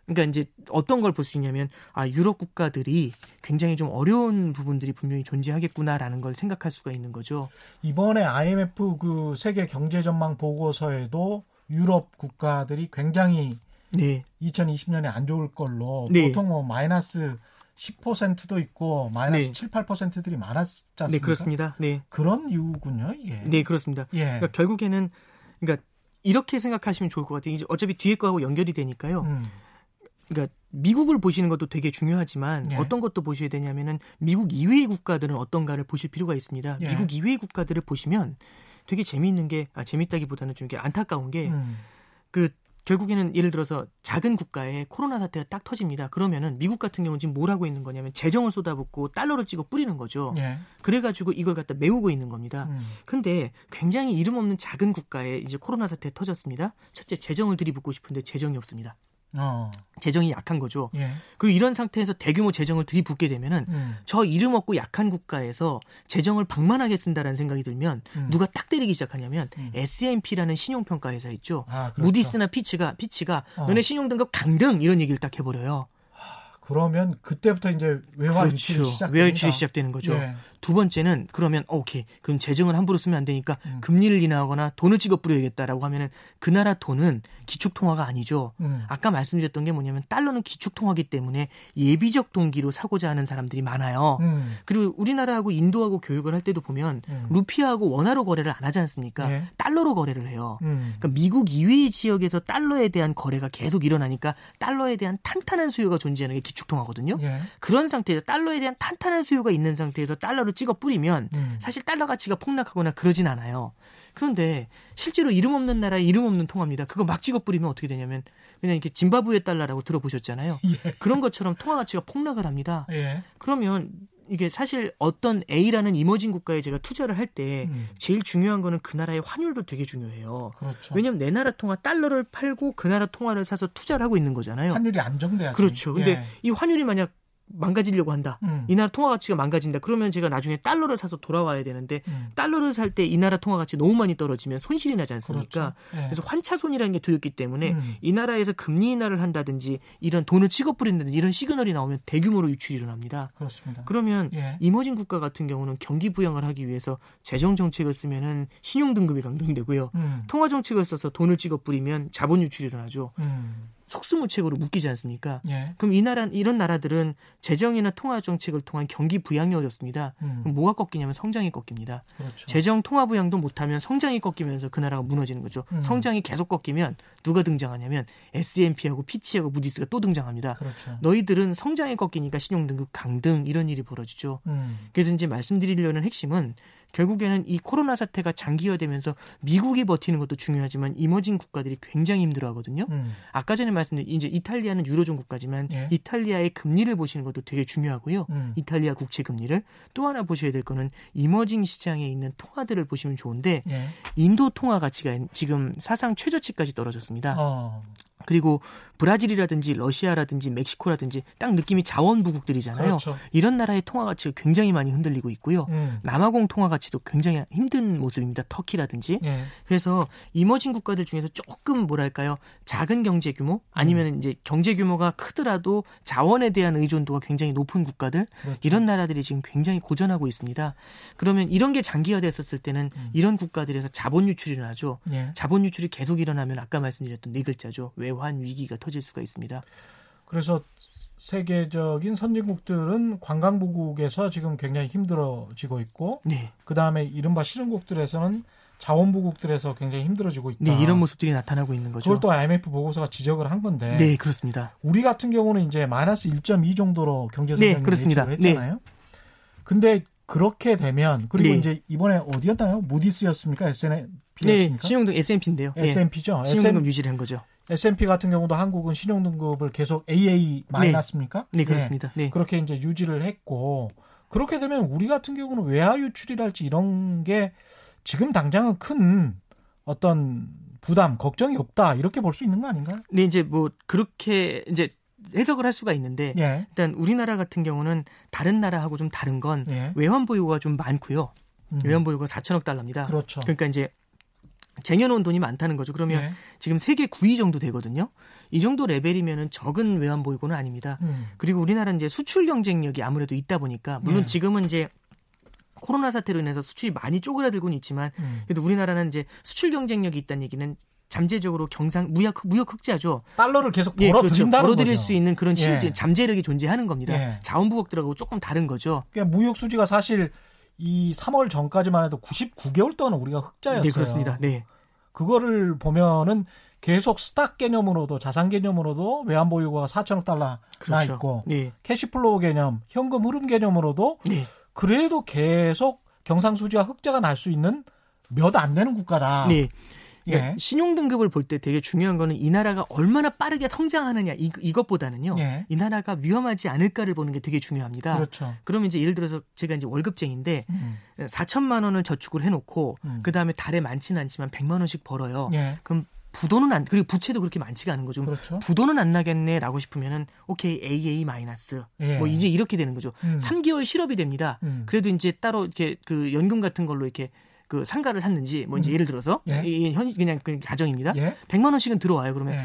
그러니까 이제 어떤 걸 볼 수 있냐면 아 유럽 국가들이 굉장히 좀 어려운 부분들이 분명히 존재하겠구나라는 걸 생각할 수가 있는 거죠. 이번에 IMF 그 세계 경제 전망 보고서에도 유럽 국가들이 굉장히 네, 2020년에 안 좋을 걸로 네. 보통 뭐 마이너스 10%도 있고 마이너스 네. 7, 8%들이 많았지 않습니까? 네 그렇습니다. 네, 그런 이유군요, 이게. 네 그렇습니다. 예. 그러니까 결국에는 그러니까 이렇게 생각하시면 좋을 것 같아요. 이제 어차피 뒤에 거하고 연결이 되니까요. 음. 그러니까 미국을 보시는 것도 되게 중요하지만 예. 어떤 것도 보셔야 되냐면은 미국 이외의 국가들은 어떤가를 보실 필요가 있습니다. 예. 미국 이외의 국가들을 보시면 되게 재미있는 게 아, 재밌다기보다는 좀 이렇게 안타까운 게 음. 그 결국에는 예를 들어서 작은 국가에 코로나 사태가 딱 터집니다. 그러면은 미국 같은 경우는 지금 뭘 하고 있는 거냐면 재정을 쏟아붓고 달러를 찍어 뿌리는 거죠. 예. 그래가지고 이걸 갖다 메우고 있는 겁니다. 음. 근데 굉장히 이름 없는 작은 국가에 이제 코로나 사태 터졌습니다. 첫째 재정을 들이붓고 싶은데 재정이 없습니다. 어. 재정이 약한 거죠. 예. 그리고 이런 상태에서 대규모 재정을 들이붓게 되면은 음. 저 이름 없고 약한 국가에서 재정을 방만하게 쓴다라는 생각이 들면 음. 누가 딱 때리기 시작하냐면 음. S&P라는 신용평가 회사 있죠. 아, 그렇죠. 무디스나 피치가 피치가 어. 너네 신용 등급 강등 이런 얘기를 딱 해버려요. 그러면 그때부터 이제 외화 유출이 시작. 외화 유출이 시작되는 거죠. 예. 두 번째는 그러면 어, 오케이 그럼 재정을 함부로 쓰면 안 되니까 음. 금리를 인하하거나 돈을 찍어 뿌려야겠다라고 하면은 그 나라 돈은 기축 통화가 아니죠. 음. 아까 말씀드렸던 게 뭐냐면 달러는 기축 통화기 때문에 예비적 동기로 사고자 하는 사람들이 많아요. 음. 그리고 우리나라하고 인도하고 교육을 할 때도 보면 음. 루피하고 원화로 거래를 안 하지 않습니까? 예. 달러로 거래를 해요. 음. 그러니까 미국 이외의 지역에서 달러에 대한 거래가 계속 일어나니까 달러에 대한 탄탄한 수요가 존재하는 게 기축 통화거든요. 예. 그런 상태에서 달러에 대한 탄탄한 수요가 있는 상태에서 달러를 찍어 뿌리면 음. 사실 달러 가치가 폭락하거나 그러진 않아요. 그런데 실제로 이름 없는 나라의 이름 없는 통화입니다. 그거 막 찍어 뿌리면 어떻게 되냐면 그냥 이렇게 짐바브웨 달러라고 들어보셨잖아요. 그런 것처럼 통화 가치가 폭락을 합니다. 예. 그러면 이게 사실 어떤 A라는 emerging 국가에 제가 투자를 할때 음. 제일 중요한 거는 그 나라의 환율도 되게 중요해요. 그렇죠. 왜냐면 내 나라 통화 달러를 팔고 그 나라 통화를 사서 투자를 하고 있는 거잖아요. 환율이 안정돼야지. 그렇죠. 근데 예. 이 환율이 만약 망가지려고 한다. 음. 이 나라 통화 가치가 망가진다. 그러면 제가 나중에 달러를 사서 돌아와야 되는데 음. 달러를 살 때 이 나라 통화 가치 너무 많이 떨어지면 손실이 나지 않습니까? 그렇죠. 예. 그래서 환차손이라는 게 두렵기 때문에 음. 이 나라에서 금리 인하를 한다든지 이런 돈을 찍어 뿌린다든지 이런 시그널이 나오면 대규모로 유출이 일어납니다. 그렇습니다. 그러면 예. emerging 국가 같은 경우는 경기 부양을 하기 위해서 재정 정책을 쓰면은 신용 등급이 강등되고요. 음. 통화 정책을 써서 돈을 찍어 뿌리면 자본 유출이 일어나죠. 음. 속수무책으로 묶이지 않습니까? 예. 그럼 이 나라 이런 나라들은 재정이나 통화 정책을 통한 경기 부양이 어렵습니다. 음. 뭐가 꺾이냐면 성장이 꺾입니다. 그렇죠. 재정 통화 부양도 못하면 성장이 꺾이면서 그 나라가 무너지는 거죠. 음. 성장이 계속 꺾이면 누가 등장하냐면 S&P하고 피치하고 무디스가 또 등장합니다. 그렇죠. 너희들은 성장이 꺾이니까 신용등급 강등 이런 일이 벌어지죠. 음. 그래서 이제 말씀드리려는 핵심은 결국에는 이 코로나 사태가 장기화되면서 미국이 버티는 것도 중요하지만 이머징 국가들이 굉장히 힘들어하거든요. 음. 아까 전에 말씀드린 이제 이탈리아는 유로존 국가지만 예. 이탈리아의 금리를 보시는 것도 되게 중요하고요. 음. 이탈리아 국채 금리를 또 하나 보셔야 될 거는 이머징 시장에 있는 통화들을 보시면 좋은데 예. 인도 통화 가치가 지금 사상 최저치까지 떨어졌습니다. 어. 그리고 브라질이라든지 러시아라든지 멕시코라든지 딱 느낌이 자원부국들이잖아요. 그렇죠. 이런 나라의 통화 가치가 굉장히 많이 흔들리고 있고요. 음. 남아공 통화 가치도 굉장히 힘든 모습입니다. 터키라든지. 예. 그래서 이머징 국가들 중에서 조금 뭐랄까요 작은 경제 규모 아니면 음. 이제 경제 규모가 크더라도 자원에 대한 의존도가 굉장히 높은 국가들 그렇죠. 이런 나라들이 지금 굉장히 고전하고 있습니다. 그러면 이런 게 장기화됐었을 때는 음. 이런 국가들에서 자본 유출이 일어나죠. 예. 자본 유출이 계속 일어나면 아까 말씀드렸던 네 글자죠. 외환 위기가 터질 수가 있습니다. 그래서 세계적인 선진국들은 관광부국에서 지금 굉장히 힘들어지고 있고 네. 그 다음에 이른바 실흥국들에서는 자원부국들에서 굉장히 힘들어지고 있다. 네, 이런 모습들이 나타나고 있는 거죠. 그걸 또 IMF 보고서가 지적을 한 건데 네, 그렇습니다. 우리 같은 경우는 이제 마이너스 1.2 정도로 경제 네, 성장률 그렇습니다. 예측을 했잖아요. 근데 그렇게 되면 그리고 네. 이제 이번에 어디였나요? 무디스였습니까? 네, S&P였습니까? 신용등 S&P인데요. S&P죠. 신용등급 유지를 한 거죠. S&P 같은 경우도 한국은 신용 등급을 계속 AA 마이너스입니까? 네, 예. 그렇습니다. 네. 그렇게 이제 유지를 했고 그렇게 되면 우리 같은 경우는 외화 유출이랄지 이런 게 지금 당장은 큰 어떤 부담, 걱정이 없다 이렇게 볼 수 있는 거 아닌가요? 네, 이제 뭐 그렇게 이제 해석을 할 수가 있는데 예, 일단 우리나라 같은 경우는 다른 나라하고 좀 다른 건 예, 외환 보유고가 좀 많고요. 음. 외환 보유고가 4천억 달러입니다. 그렇죠. 그러니까 이제 쟁여놓은 돈이 많다는 거죠. 그러면 예. 지금 세계 9위 정도 되거든요. 이 정도 레벨이면은 적은 외환 보유고는 아닙니다. 음, 그리고 우리나라는 이제 수출 경쟁력이 아무래도 있다 보니까 물론 네. 지금은 이제 코로나 사태로 인해서 수출이 많이 쪼그라들고는 있지만 음. 그래도 우리나라는 이제 수출 경쟁력이 있다는 얘기는 잠재적으로 경상 무역 무역 흑자죠. 달러를 계속 예, 벌어들인다는 그렇죠. 벌어들일 거죠. 수 있는 그런 예. 잠재력이 존재하는 겁니다. 예. 자원부국들하고 조금 다른 거죠. 그러니까 무역 수지가 사실 이 3월 전까지만 해도 99개월 동안 우리가 흑자였어요. 네, 그렇습니다. 네. 그거를 보면은 계속 stock 개념으로도 자산 개념으로도 외환 보유고가 4천억 달러 나 그렇죠. 있고 네. cash flow 개념, 현금 흐름 개념으로도 네. 그래도 계속 경상수지와 흑자가 날 수 있는 몇 안 되는 국가다. 네. 예. 신용 등급을 볼 때 되게 중요한 거는 이 나라가 얼마나 빠르게 성장하느냐 이, 이것보다는요. 예. 이 나라가 위험하지 않을까를 보는 게 되게 중요합니다. 그렇죠. 그러면 이제 예를 들어서 제가 이제 월급쟁인데 음. 4천만 원을 저축을 해놓고 음. 그 다음에 달에 많지는 않지만 100만 원씩 벌어요. 예. 그럼 부도는 안 그리고 부채도 그렇게 많지가 않은 거죠. 그렇죠. 부도는 안 나겠네라고 싶으면은 오케이 AA 마이너스 예. 뭐 이제 이렇게 되는 거죠. 음. 3개월 실업이 됩니다. 음. 그래도 이제 따로 이렇게 그 연금 같은 걸로 이렇게 그 상가를 샀는지 뭐 이제 예를 들어서 예. 이현 그냥 그 가정입니다. 예. 100만 원씩은 들어와요. 그러면 예.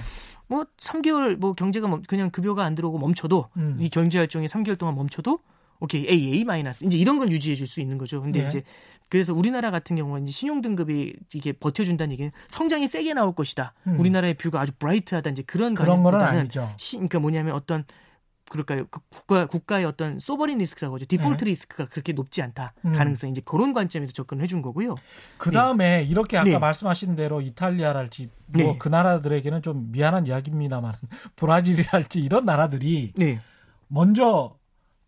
뭐 3개월 뭐 경제가 멈- 그냥 급여가 안 들어오고 멈춰도 음. 이 경제 활동이 3개월 동안 멈춰도 오케이 A A 마이너스 이제 이런 걸 유지해 줄 수 있는 거죠. 근데 네. 이제 그래서 우리나라 같은 경우는 신용 등급이 이게 버텨준다는 얘기는 성장이 세게 나올 것이다. 음. 우리나라의 view가 아주 bright하다 이제 그런 그런 거는 아니죠. 시, 그러니까 뭐냐면 어떤 그럴까요? 그 국가 국가의 어떤 sovereign risk라고 하죠. 디폴트 네. risk가 그렇게 높지 않다. 음. 가능성 이제 그런 관점에서 접근을 해준 거고요. 그 다음에 이렇게 아까 네. 말씀하신 대로 이탈리아랄지 뭐 네. 그 나라들에게는 좀 미안한 이야기입니다만 브라질이랄지 이런 나라들이 네, 먼저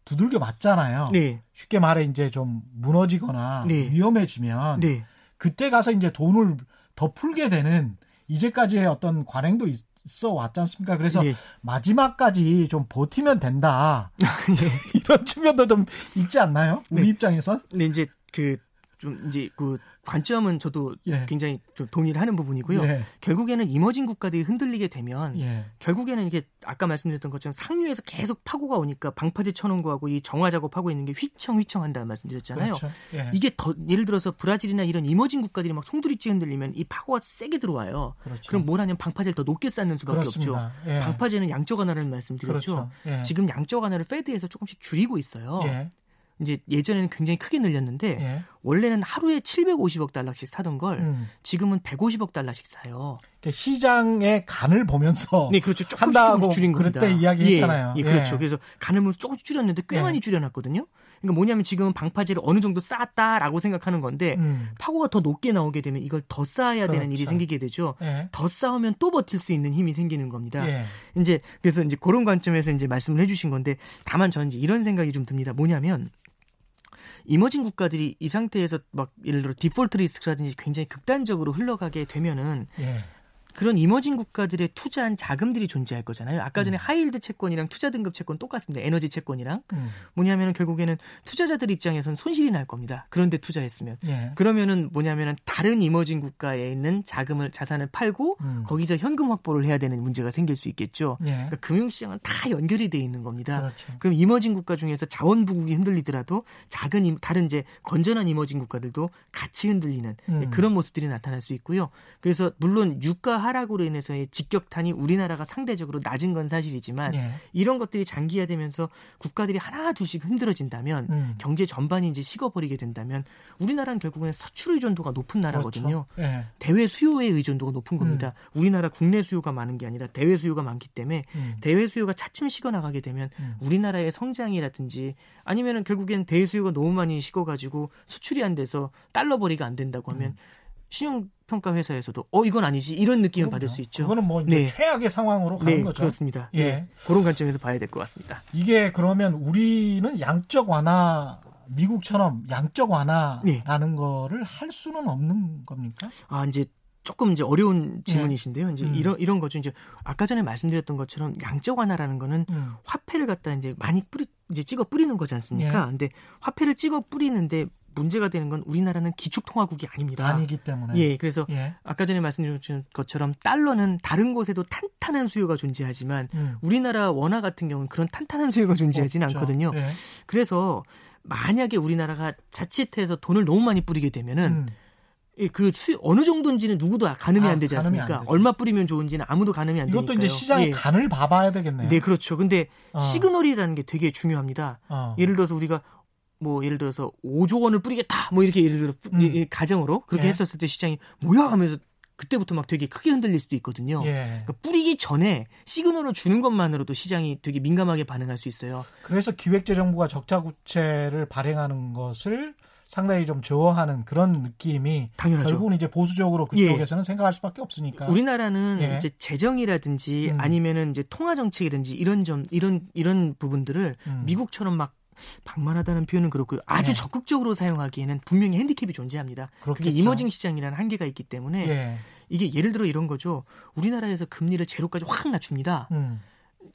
두들겨 맞잖아요. 네, 쉽게 말해 이제 좀 무너지거나 네. 위험해지면 네, 그때 가서 이제 돈을 더 풀게 되는 이제까지의 어떤 관행도 있 어 왔지 않습니까? 그래서 네. 마지막까지 좀 버티면 된다. 이런 측면도 좀 있지 않나요? 우리 네. 입장에선? 근데 이제 그 좀 이제 그 관점은 저도 예. 굉장히 좀 동의를 하는 부분이고요. 예. 결국에는 이머징 국가들이 흔들리게 되면 예. 결국에는 이게 아까 말씀드렸던 것처럼 상류에서 계속 파고가 오니까 방파제 쳐놓은 거하고 이 정화 작업하고 있는 게 휘청휘청한다는 말씀드렸잖아요. 그렇죠. 예. 이게 더 예를 들어서 브라질이나 이런 이머징 국가들이 막 송두리째 흔들리면 이 파고가 세게 들어와요. 그렇죠. 그럼 뭘 하냐면 방파제를 더 높게 쌓는 수밖에 없죠. 그렇습니다. 예. 방파제는 양적 완화라는 말씀드렸죠. 그렇죠. 예. 지금 양적 완화를 페드에서 조금씩 줄이고 있어요. 예. 이제 예전에는 굉장히 크게 늘렸는데 예. 원래는 하루에 750억 달러씩 사던 걸 음. 지금은 150억 달러씩 사요. 이렇게 시장의 간을 보면서 네, 그렇죠. 조금씩 조금씩 줄인 겁니다. 그때 이야기했잖아요. 예, 예, 그렇죠. 그래서 간을 보면서 조금씩 줄였는데 꽤 예. 많이 줄여놨거든요. 그러니까 뭐냐면 지금은 방파제를 어느 정도 쌓았다라고 생각하는 건데 음. 파고가 더 높게 나오게 되면 이걸 더 쌓아야 되는 그렇죠. 일이 생기게 되죠. 예. 더 쌓으면 또 버틸 수 있는 힘이 생기는 겁니다. 예. 이제 그래서 이제 그런 관점에서 이제 말씀을 해주신 건데 다만 저는 이제 이런 생각이 좀 듭니다. 뭐냐면 emerging 국가들이 이 상태에서 막 예를 들어 default risk라든지 굉장히 극단적으로 흘러가게 되면은 예. 그런 emerging 국가들의 투자한 자금들이 존재할 거잖아요. 아까 전에 high yield 채권이랑 투자 등급 채권 똑같습니다. 에너지 채권이랑 음. 뭐냐면은 결국에는 투자자들 입장에선 손실이 날 겁니다. 그런데 투자했으면 예. 그러면은 뭐냐면은 다른 emerging 국가에 있는 자금을 자산을 팔고 음. 거기서 현금 확보를 해야 되는 문제가 생길 수 있겠죠. 예. 그러니까 금융시장은 다 연결이 돼 있는 겁니다. 그렇죠. 그럼 emerging 국가 중에서 자원 부국이 흔들리더라도 작은 임- 다른 이제 건전한 emerging 국가들도 같이 흔들리는 음. 그런 모습들이 나타날 수 있고요. 그래서 물론 유가 하락으로 인해서의 직격탄이 우리나라가 상대적으로 낮은 건 사실이지만 예. 이런 것들이 장기화되면서 국가들이 하나 둘씩 흔들어진다면 음. 경제 전반이 이제 식어버리게 된다면 우리나라는 결국엔 서출 의존도가 높은 나라거든요. 그렇죠. 예. 대외 수요의 의존도가 높은 겁니다. 우리나라 국내 수요가 많은 게 아니라 대외 수요가 많기 때문에 음. 대외 수요가 차츰 식어나가게 되면 음. 우리나라의 성장이라든지 아니면은 결국엔 대외 수요가 너무 많이 식어가지고 수출이 안 돼서 달러 벌이가 안 된다고 하면 신용평가 회사에서도 어 이건 아니지 이런 느낌을 받을 수 있죠. 그거는 뭐 이제 네. 최악의 상황으로 가는 네, 거죠. 그렇습니다. 예. 네, 그런 관점에서 봐야 될 것 같습니다. 이게 그러면 우리는 양적 완화 미국처럼 양적 완화라는 네. 거를 할 수는 없는 겁니까? 아 이제 조금 이제 어려운 예. 질문이신데요. 이제 음. 이런 이런 거죠. 이제 아까 전에 말씀드렸던 것처럼 양적 완화라는 거는 음. 화폐를 갖다 이제 많이 뿌리 이제 찍어 뿌리는 거지 않습니까? 예. 근데 화폐를 찍어 뿌리는데 문제가 되는 건 우리나라는 기축통화국이 아닙니다. 아니기 때문에. 예, 그래서 예. 아까 전에 말씀드린 것처럼 달러는 다른 곳에도 탄탄한 수요가 존재하지만 음. 우리나라 원화 같은 경우는 그런 탄탄한 수요가 존재하지는 없죠. 않거든요. 예. 그래서 만약에 우리나라가 자칫해서 돈을 너무 많이 뿌리게 되면은 음. 이그 수요 어느 정도인지는 누구도 가늠이 아, 안 되지 안 않습니까? 되죠. 얼마 뿌리면 좋은지는 아무도 가늠이 안 되니까요. 이것도 이제 시장의 예. 간을 봐봐야 되겠네요. 네, 그렇죠. 근데 어. 시그널이라는 게 되게 중요합니다. 어. 예를 들어서 우리가 뭐 예를 들어서 5조 원을 뿌리겠다 뭐 이렇게 예를 들어 음. 가정으로 그렇게 예. 했었을 때 시장이 뭐야 하면서 그때부터 막 되게 크게 흔들릴 수도 있거든요. 예. 그러니까 뿌리기 전에 시그널을 주는 것만으로도 시장이 되게 민감하게 반응할 수 있어요. 그래서 기획재정부가 적자구체를 발행하는 것을 상당히 좀 저어하는 그런 느낌이 당연하죠. 결국은 이제 보수적으로 그쪽에서는 생각할 수밖에 없으니까. 우리나라는 예. 이제 재정이라든지 음. 아니면은 이제 통화 정책이든지 이런 점 이런 이런 부분들을 음. 미국처럼 막 방만하다는 표현은 그렇고요. 아주 예. 적극적으로 사용하기에는 분명히 핸디캡이 존재합니다. 그게 그렇겠죠. 이머징 시장이라는 한계가 있기 때문에 예. 이게 예를 들어 이런 거죠. 우리나라에서 금리를 제로까지 확 낮춥니다. 음.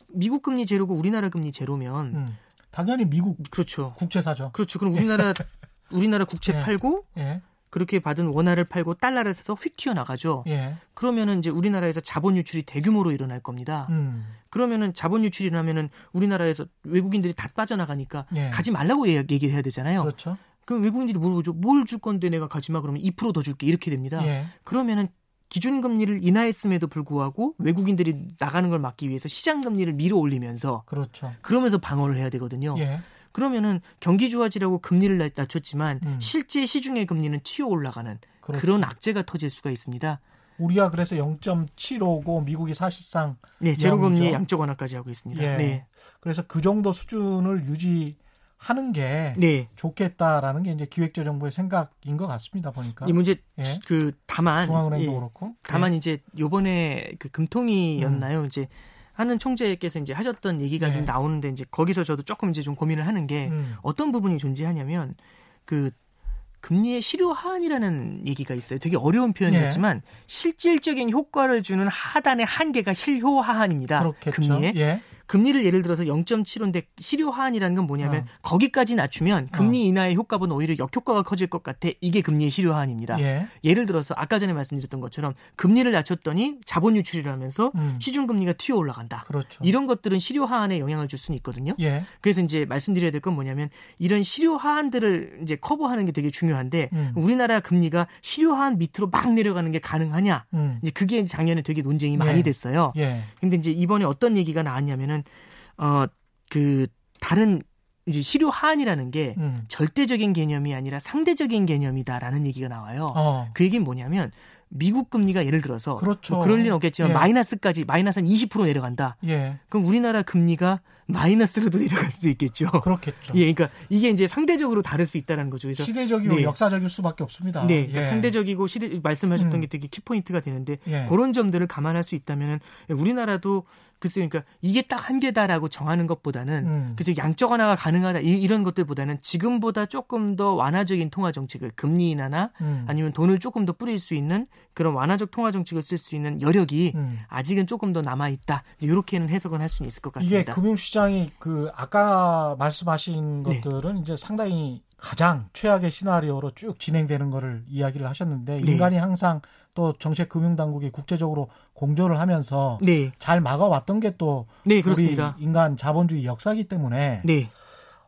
미국 금리 제로고 우리나라 금리 제로면 음. 당연히 미국 그렇죠. 국채 사죠. 그렇죠. 그럼 우리나라 우리나라 국채 예. 팔고 예. 그렇게 받은 원화를 팔고 달러를 사서 휙 튀어 나가죠. 예. 그러면은 이제 우리나라에서 자본 유출이 대규모로 일어날 겁니다. 음. 그러면은 자본 유출이 일어나면은 우리나라에서 외국인들이 다 빠져나가니까 예. 가지 말라고 얘- 얘기를 해야 되잖아요. 그렇죠. 그럼 외국인들이 물어보죠. 뭘 줄 건데 내가 가지 마. 그러면 2%더 줄게. 이렇게 됩니다. 예. 그러면은 기준금리를 인하했음에도 불구하고 외국인들이 나가는 걸 막기 위해서 시장금리를 밀어 올리면서 그렇죠. 그러면서 방어를 해야 되거든요. 예. 그러면은 경기 좋아지라고 금리를 낮췄지만 음. 실제 시중의 금리는 튀어 올라가는 그렇죠. 그런 악재가 터질 수가 있습니다. 우리가 그래서 0.75고 미국이 사실상 네, 제로 금리 이항이죠. 양적 완화까지 하고 있습니다. 예. 네. 그래서 그 정도 수준을 유지 하는 게 네. 좋겠다라는 게 이제 기획재정부의 생각인 것 같습니다. 보니까 이 문제 예. 그 다만 중앙은행도 예, 그렇고 다만 예. 이제 요번에 그 금통위였나요? 이제 하는 총재께서 이제 하셨던 얘기가 네. 좀 나오는데 이제 거기서 저도 조금 이제 좀 고민을 하는 게 음. 어떤 부분이 존재하냐면 그 금리의 실효 하한이라는 얘기가 있어요. 되게 어려운 표현이었지만 네. 실질적인 효과를 주는 하단의 한계가 실효 하한입니다. 그렇겠죠. 금리에 예. 금리를 예를 들어서 0.75인데 실효 하한이라는 건 뭐냐면 어. 거기까지 낮추면 금리 인하의 효과보다 오히려 역효과가 커질 것 같아. 이게 금리의 실효 하한입니다. 예. 예를 들어서 아까 전에 말씀드렸던 것처럼 금리를 낮췄더니 자본 유출을 하면서 음. 시중 금리가 튀어 올라간다. 그렇죠. 이런 것들은 실효 하한에 영향을 줄 수는 있거든요. 예. 그래서 이제 말씀드려야 될 건 뭐냐면 이런 실효 하한들을 이제 커버하는 게 되게 중요한데 음. 우리나라 금리가 실효 하한 밑으로 막 내려가는 게 가능하냐? 음. 이제 그게 작년에 되게 논쟁이 많이 예. 됐어요. 예. 근데 이제 이번에 어떤 얘기가 나왔냐면은 어 그 다른 이제 실효 하한이라는 게 음. 절대적인 개념이 아니라 상대적인 개념이다라는 얘기가 나와요. 어. 그 얘기는 뭐냐면 미국 금리가 예를 들어서 그렇죠. 뭐 그럴 리는 없겠지만 예. 마이너스까지 마이너스 한 20% 내려간다. 예. 그럼 우리나라 금리가 마이너스로도 내려갈 수도 있겠죠. 그렇겠죠. 예, 그러니까 이게 이제 상대적으로 다를 수 있다는 거죠. 그래서 시대적이고 네. 역사적일 수밖에 없습니다. 네, 예. 그러니까 상대적이고 시대 말씀하셨던 음. 게 되게 키포인트가 되는데 예. 그런 점들을 감안할 수 있다면 우리나라도 글쎄 그러니까 이게 딱 한계다라고 정하는 것보다는 음. 그래서 양적 완화가 가능하다 이- 이런 것들보다는 지금보다 조금 더 완화적인 통화 정책을 금리 인하나 음. 아니면 돈을 조금 더 뿌릴 수 있는 그런 완화적 통화 정책을 쓸 수 있는 여력이 음. 아직은 조금 더 남아 있다. 이렇게는 해석은 할 수는 있을 것 이게 같습니다. 금융 시장 이 그 아까 말씀하신 네. 것들은 이제 상당히 가장 최악의 시나리오로 쭉 진행되는 거를 이야기를 하셨는데 네. 인간이 항상 또 정책 금융 당국이 국제적으로 공조를 하면서 네, 잘 막아왔던 게또 네 우리 그렇습니다. 인간 자본주의 역사이기 때문에 네,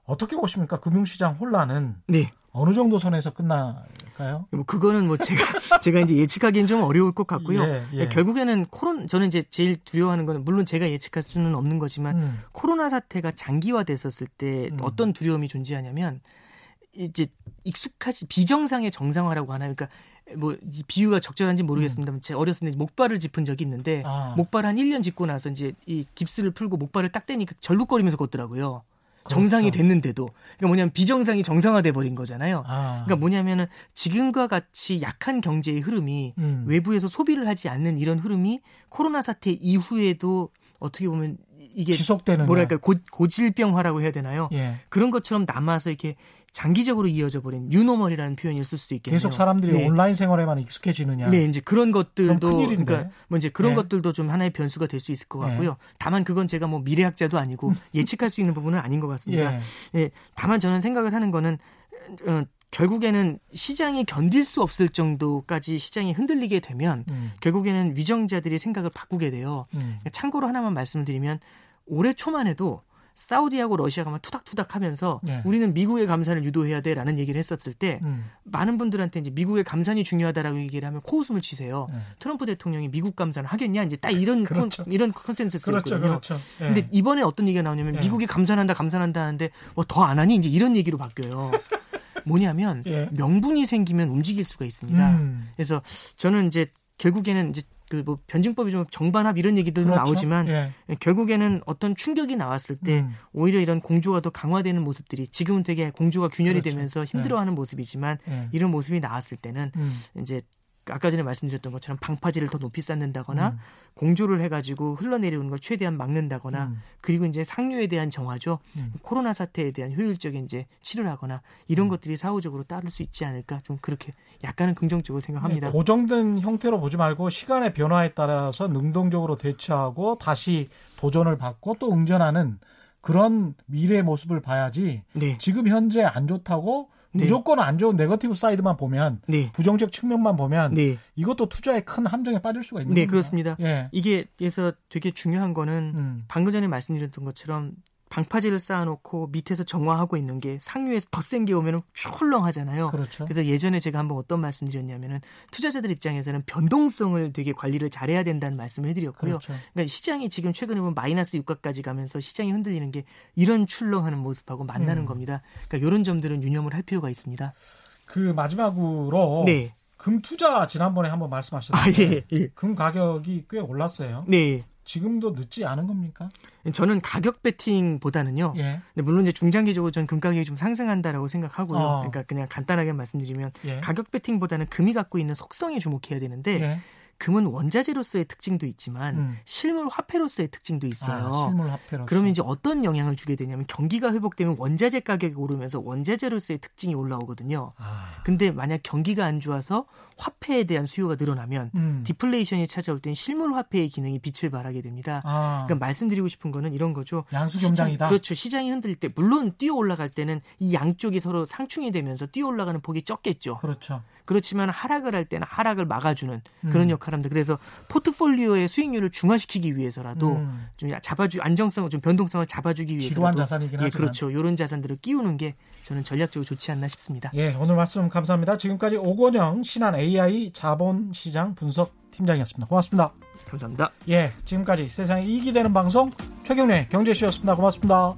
어떻게 보십니까? 금융시장 혼란은 네. 어느 정도 선에서 끝날까요? 뭐 그거는 뭐 제가 제가 이제 예측하기는 좀 어려울 것 같고요. 예, 예. 결국에는 코로나 저는 이제 제일 두려워하는 거는 물론 제가 예측할 수는 없는 거지만 음, 코로나 사태가 장기화됐었을 때 음. 어떤 두려움이 존재하냐면 이제 익숙하지 비정상의 정상화라고 하나요? 그러니까 뭐이 비유가 적절한지 모르겠습니다만 제가 어렸을 때 목발을 짚은 적이 있는데 음. 아. 목발 한 1년 짚고 나서 이제 이 깁스를 풀고 목발을 딱 떼니까 절룩거리면서 걷더라고요. 정상이 그렇죠. 됐는데도 그러니까 뭐냐면 비정상이 정상화돼 버린 거잖아요. 아, 그러니까 뭐냐면은 지금과 같이 약한 경제의 흐름이 음. 외부에서 소비를 하지 않는 이런 흐름이 코로나 사태 이후에도 어떻게 보면 이게 지속되는 뭐랄까 고, 고질병화라고 해야 되나요? 예. 그런 것처럼 남아서 이렇게 장기적으로 이어져 버린 뉴노멀이라는 표현을 쓸 수도 있겠네요. 계속 사람들이 네. 온라인 생활에만 익숙해지느냐? 네, 이제 그런 것들도. 그러니까 뭐 이제 그런 네. 것들도 좀 하나의 변수가 될 수 있을 것 네. 같고요. 다만 그건 제가 뭐 미래학자도 아니고 예측할 수 있는 부분은 아닌 것 같습니다. 예. 예, 다만 저는 생각을 하는 거는 어, 결국에는 시장이 견딜 수 없을 정도까지 시장이 흔들리게 되면 음, 결국에는 위정자들이 생각을 바꾸게 돼요. 음. 참고로 하나만 말씀드리면 올해 초만 해도 사우디하고 러시아가 막 투닥투닥 하면서 네. 우리는 미국의 감산을 유도해야 돼라는 얘기를 했었을 때 음. 많은 분들한테 이제 미국의 감산이 중요하다라고 얘기를 하면 코웃음을 치세요. 네. 트럼프 대통령이 미국 감산을 하겠냐 이제 딱 이런 그렇죠. 컨, 이런 consensus였거든요. 그렇죠, 그렇죠. 예. 근데 이번에 어떤 얘기가 나오냐면 예. 미국이 감산한다 감산한다 하는데 뭐 더 안 하니 이제 이런 얘기로 바뀌어요. 뭐냐면 예. 명분이 생기면 움직일 수가 있습니다. 음. 그래서 저는 이제 결국에는 이제 그 뭐 변증법이 좀 정반합 이런 얘기들도 그렇죠. 나오지만 예. 결국에는 어떤 충격이 나왔을 때 음. 오히려 이런 공조가 더 강화되는 모습들이 지금은 되게 공조가 균열이 그렇죠. 되면서 힘들어하는 모습이지만 예. 이런 모습이 나왔을 때는 음. 이제 아까 전에 말씀드렸던 것처럼 방파제를 더 높이 쌓는다거나 음. 공조를 해가지고 흘러내려오는 걸 최대한 막는다거나 음. 그리고 이제 상류에 대한 정화죠 음. 코로나 사태에 대한 효율적인 이제 치료를 하거나 이런 것들이 사후적으로 따를 수 있지 않을까 좀 그렇게 약간은 긍정적으로 생각합니다. 네, 고정된 형태로 보지 말고 시간의 변화에 따라서 능동적으로 대처하고 다시 도전을 받고 또 응전하는 그런 미래의 모습을 봐야지 네, 지금 현재 안 좋다고 네. 무조건 안 좋은 negative side만 보면 네, 부정적 측면만 보면 네, 이것도 투자의 큰 함정에 빠질 수가 있는 네 겁니다. 그렇습니다. 예. 이게 그래서 되게 중요한 거는 음. 방금 전에 말씀드렸던 것처럼 방파제를 쌓아놓고 밑에서 정화하고 있는 게 상류에서 더 센 게 오면 출렁하잖아요. 그렇죠. 그래서 예전에 제가 한번 어떤 말씀드렸냐면은 투자자들 입장에서는 변동성을 되게 관리를 잘해야 된다는 말씀을 해드렸고요. 그렇죠. 그러니까 시장이 지금 최근에 보면 마이너스 유가까지 가면서 시장이 흔들리는 게 이런 출렁하는 모습하고 만나는 음. 겁니다. 그러니까 이런 점들은 유념을 할 필요가 있습니다. 그 마지막으로 네. 금 투자 지난번에 한번 아, 말씀하셨는데 예, 예. 금 가격이 꽤 올랐어요. 네. 지금도 늦지 않은 겁니까? 저는 가격 베팅보다는요. 예. 근데 물론 이제 중장기적으로 저는 금 가격이 좀 상승한다라고 생각하고요. 어. 그러니까 그냥 간단하게 말씀드리면 예. 가격 베팅보다는 금이 갖고 있는 속성에 주목해야 되는데 예. 금은 원자재로서의 특징도 있지만 음. 실물 화폐로서의 특징도 있어요. 아, 실물 화폐로. 그러면 이제 어떤 영향을 주게 되냐면 경기가 회복되면 원자재 가격이 오르면서 원자재로서의 특징이 올라오거든요. 아. 근데 만약 경기가 안 좋아서 화폐에 대한 수요가 늘어나면 음. 디플레이션이 찾아올 땐 실물 화폐의 기능이 빛을 발하게 됩니다. 아. 그러니까 말씀드리고 싶은 거는 이런 거죠. 양수겸장이다. 시장, 그렇죠. 시장이 흔들릴 때 물론 뛰어 올라갈 때는 이 양쪽이 서로 상충이 되면서 뛰어 올라가는 폭이 적겠죠. 그렇죠. 그렇지만 하락을 할 때는 하락을 막아주는 그런 음. 역할을 합니다. 그래서 포트폴리오의 수익률을 중화시키기 위해서라도 음. 좀 잡아주 안정성을 좀 변동성을 잡아주기 위해서 지루한 자산이긴 예, 하지만. 그렇죠. 이런 자산들을 끼우는 게 저는 전략적으로 좋지 않나 싶습니다. 예, 오늘 말씀 감사합니다. 지금까지 오건영 신한 AI 자본시장 분석 팀장이었습니다. 고맙습니다. 감사합니다. 예, 지금까지 세상에 이익이 되는 방송 최경래 경제쇼였습니다. 고맙습니다.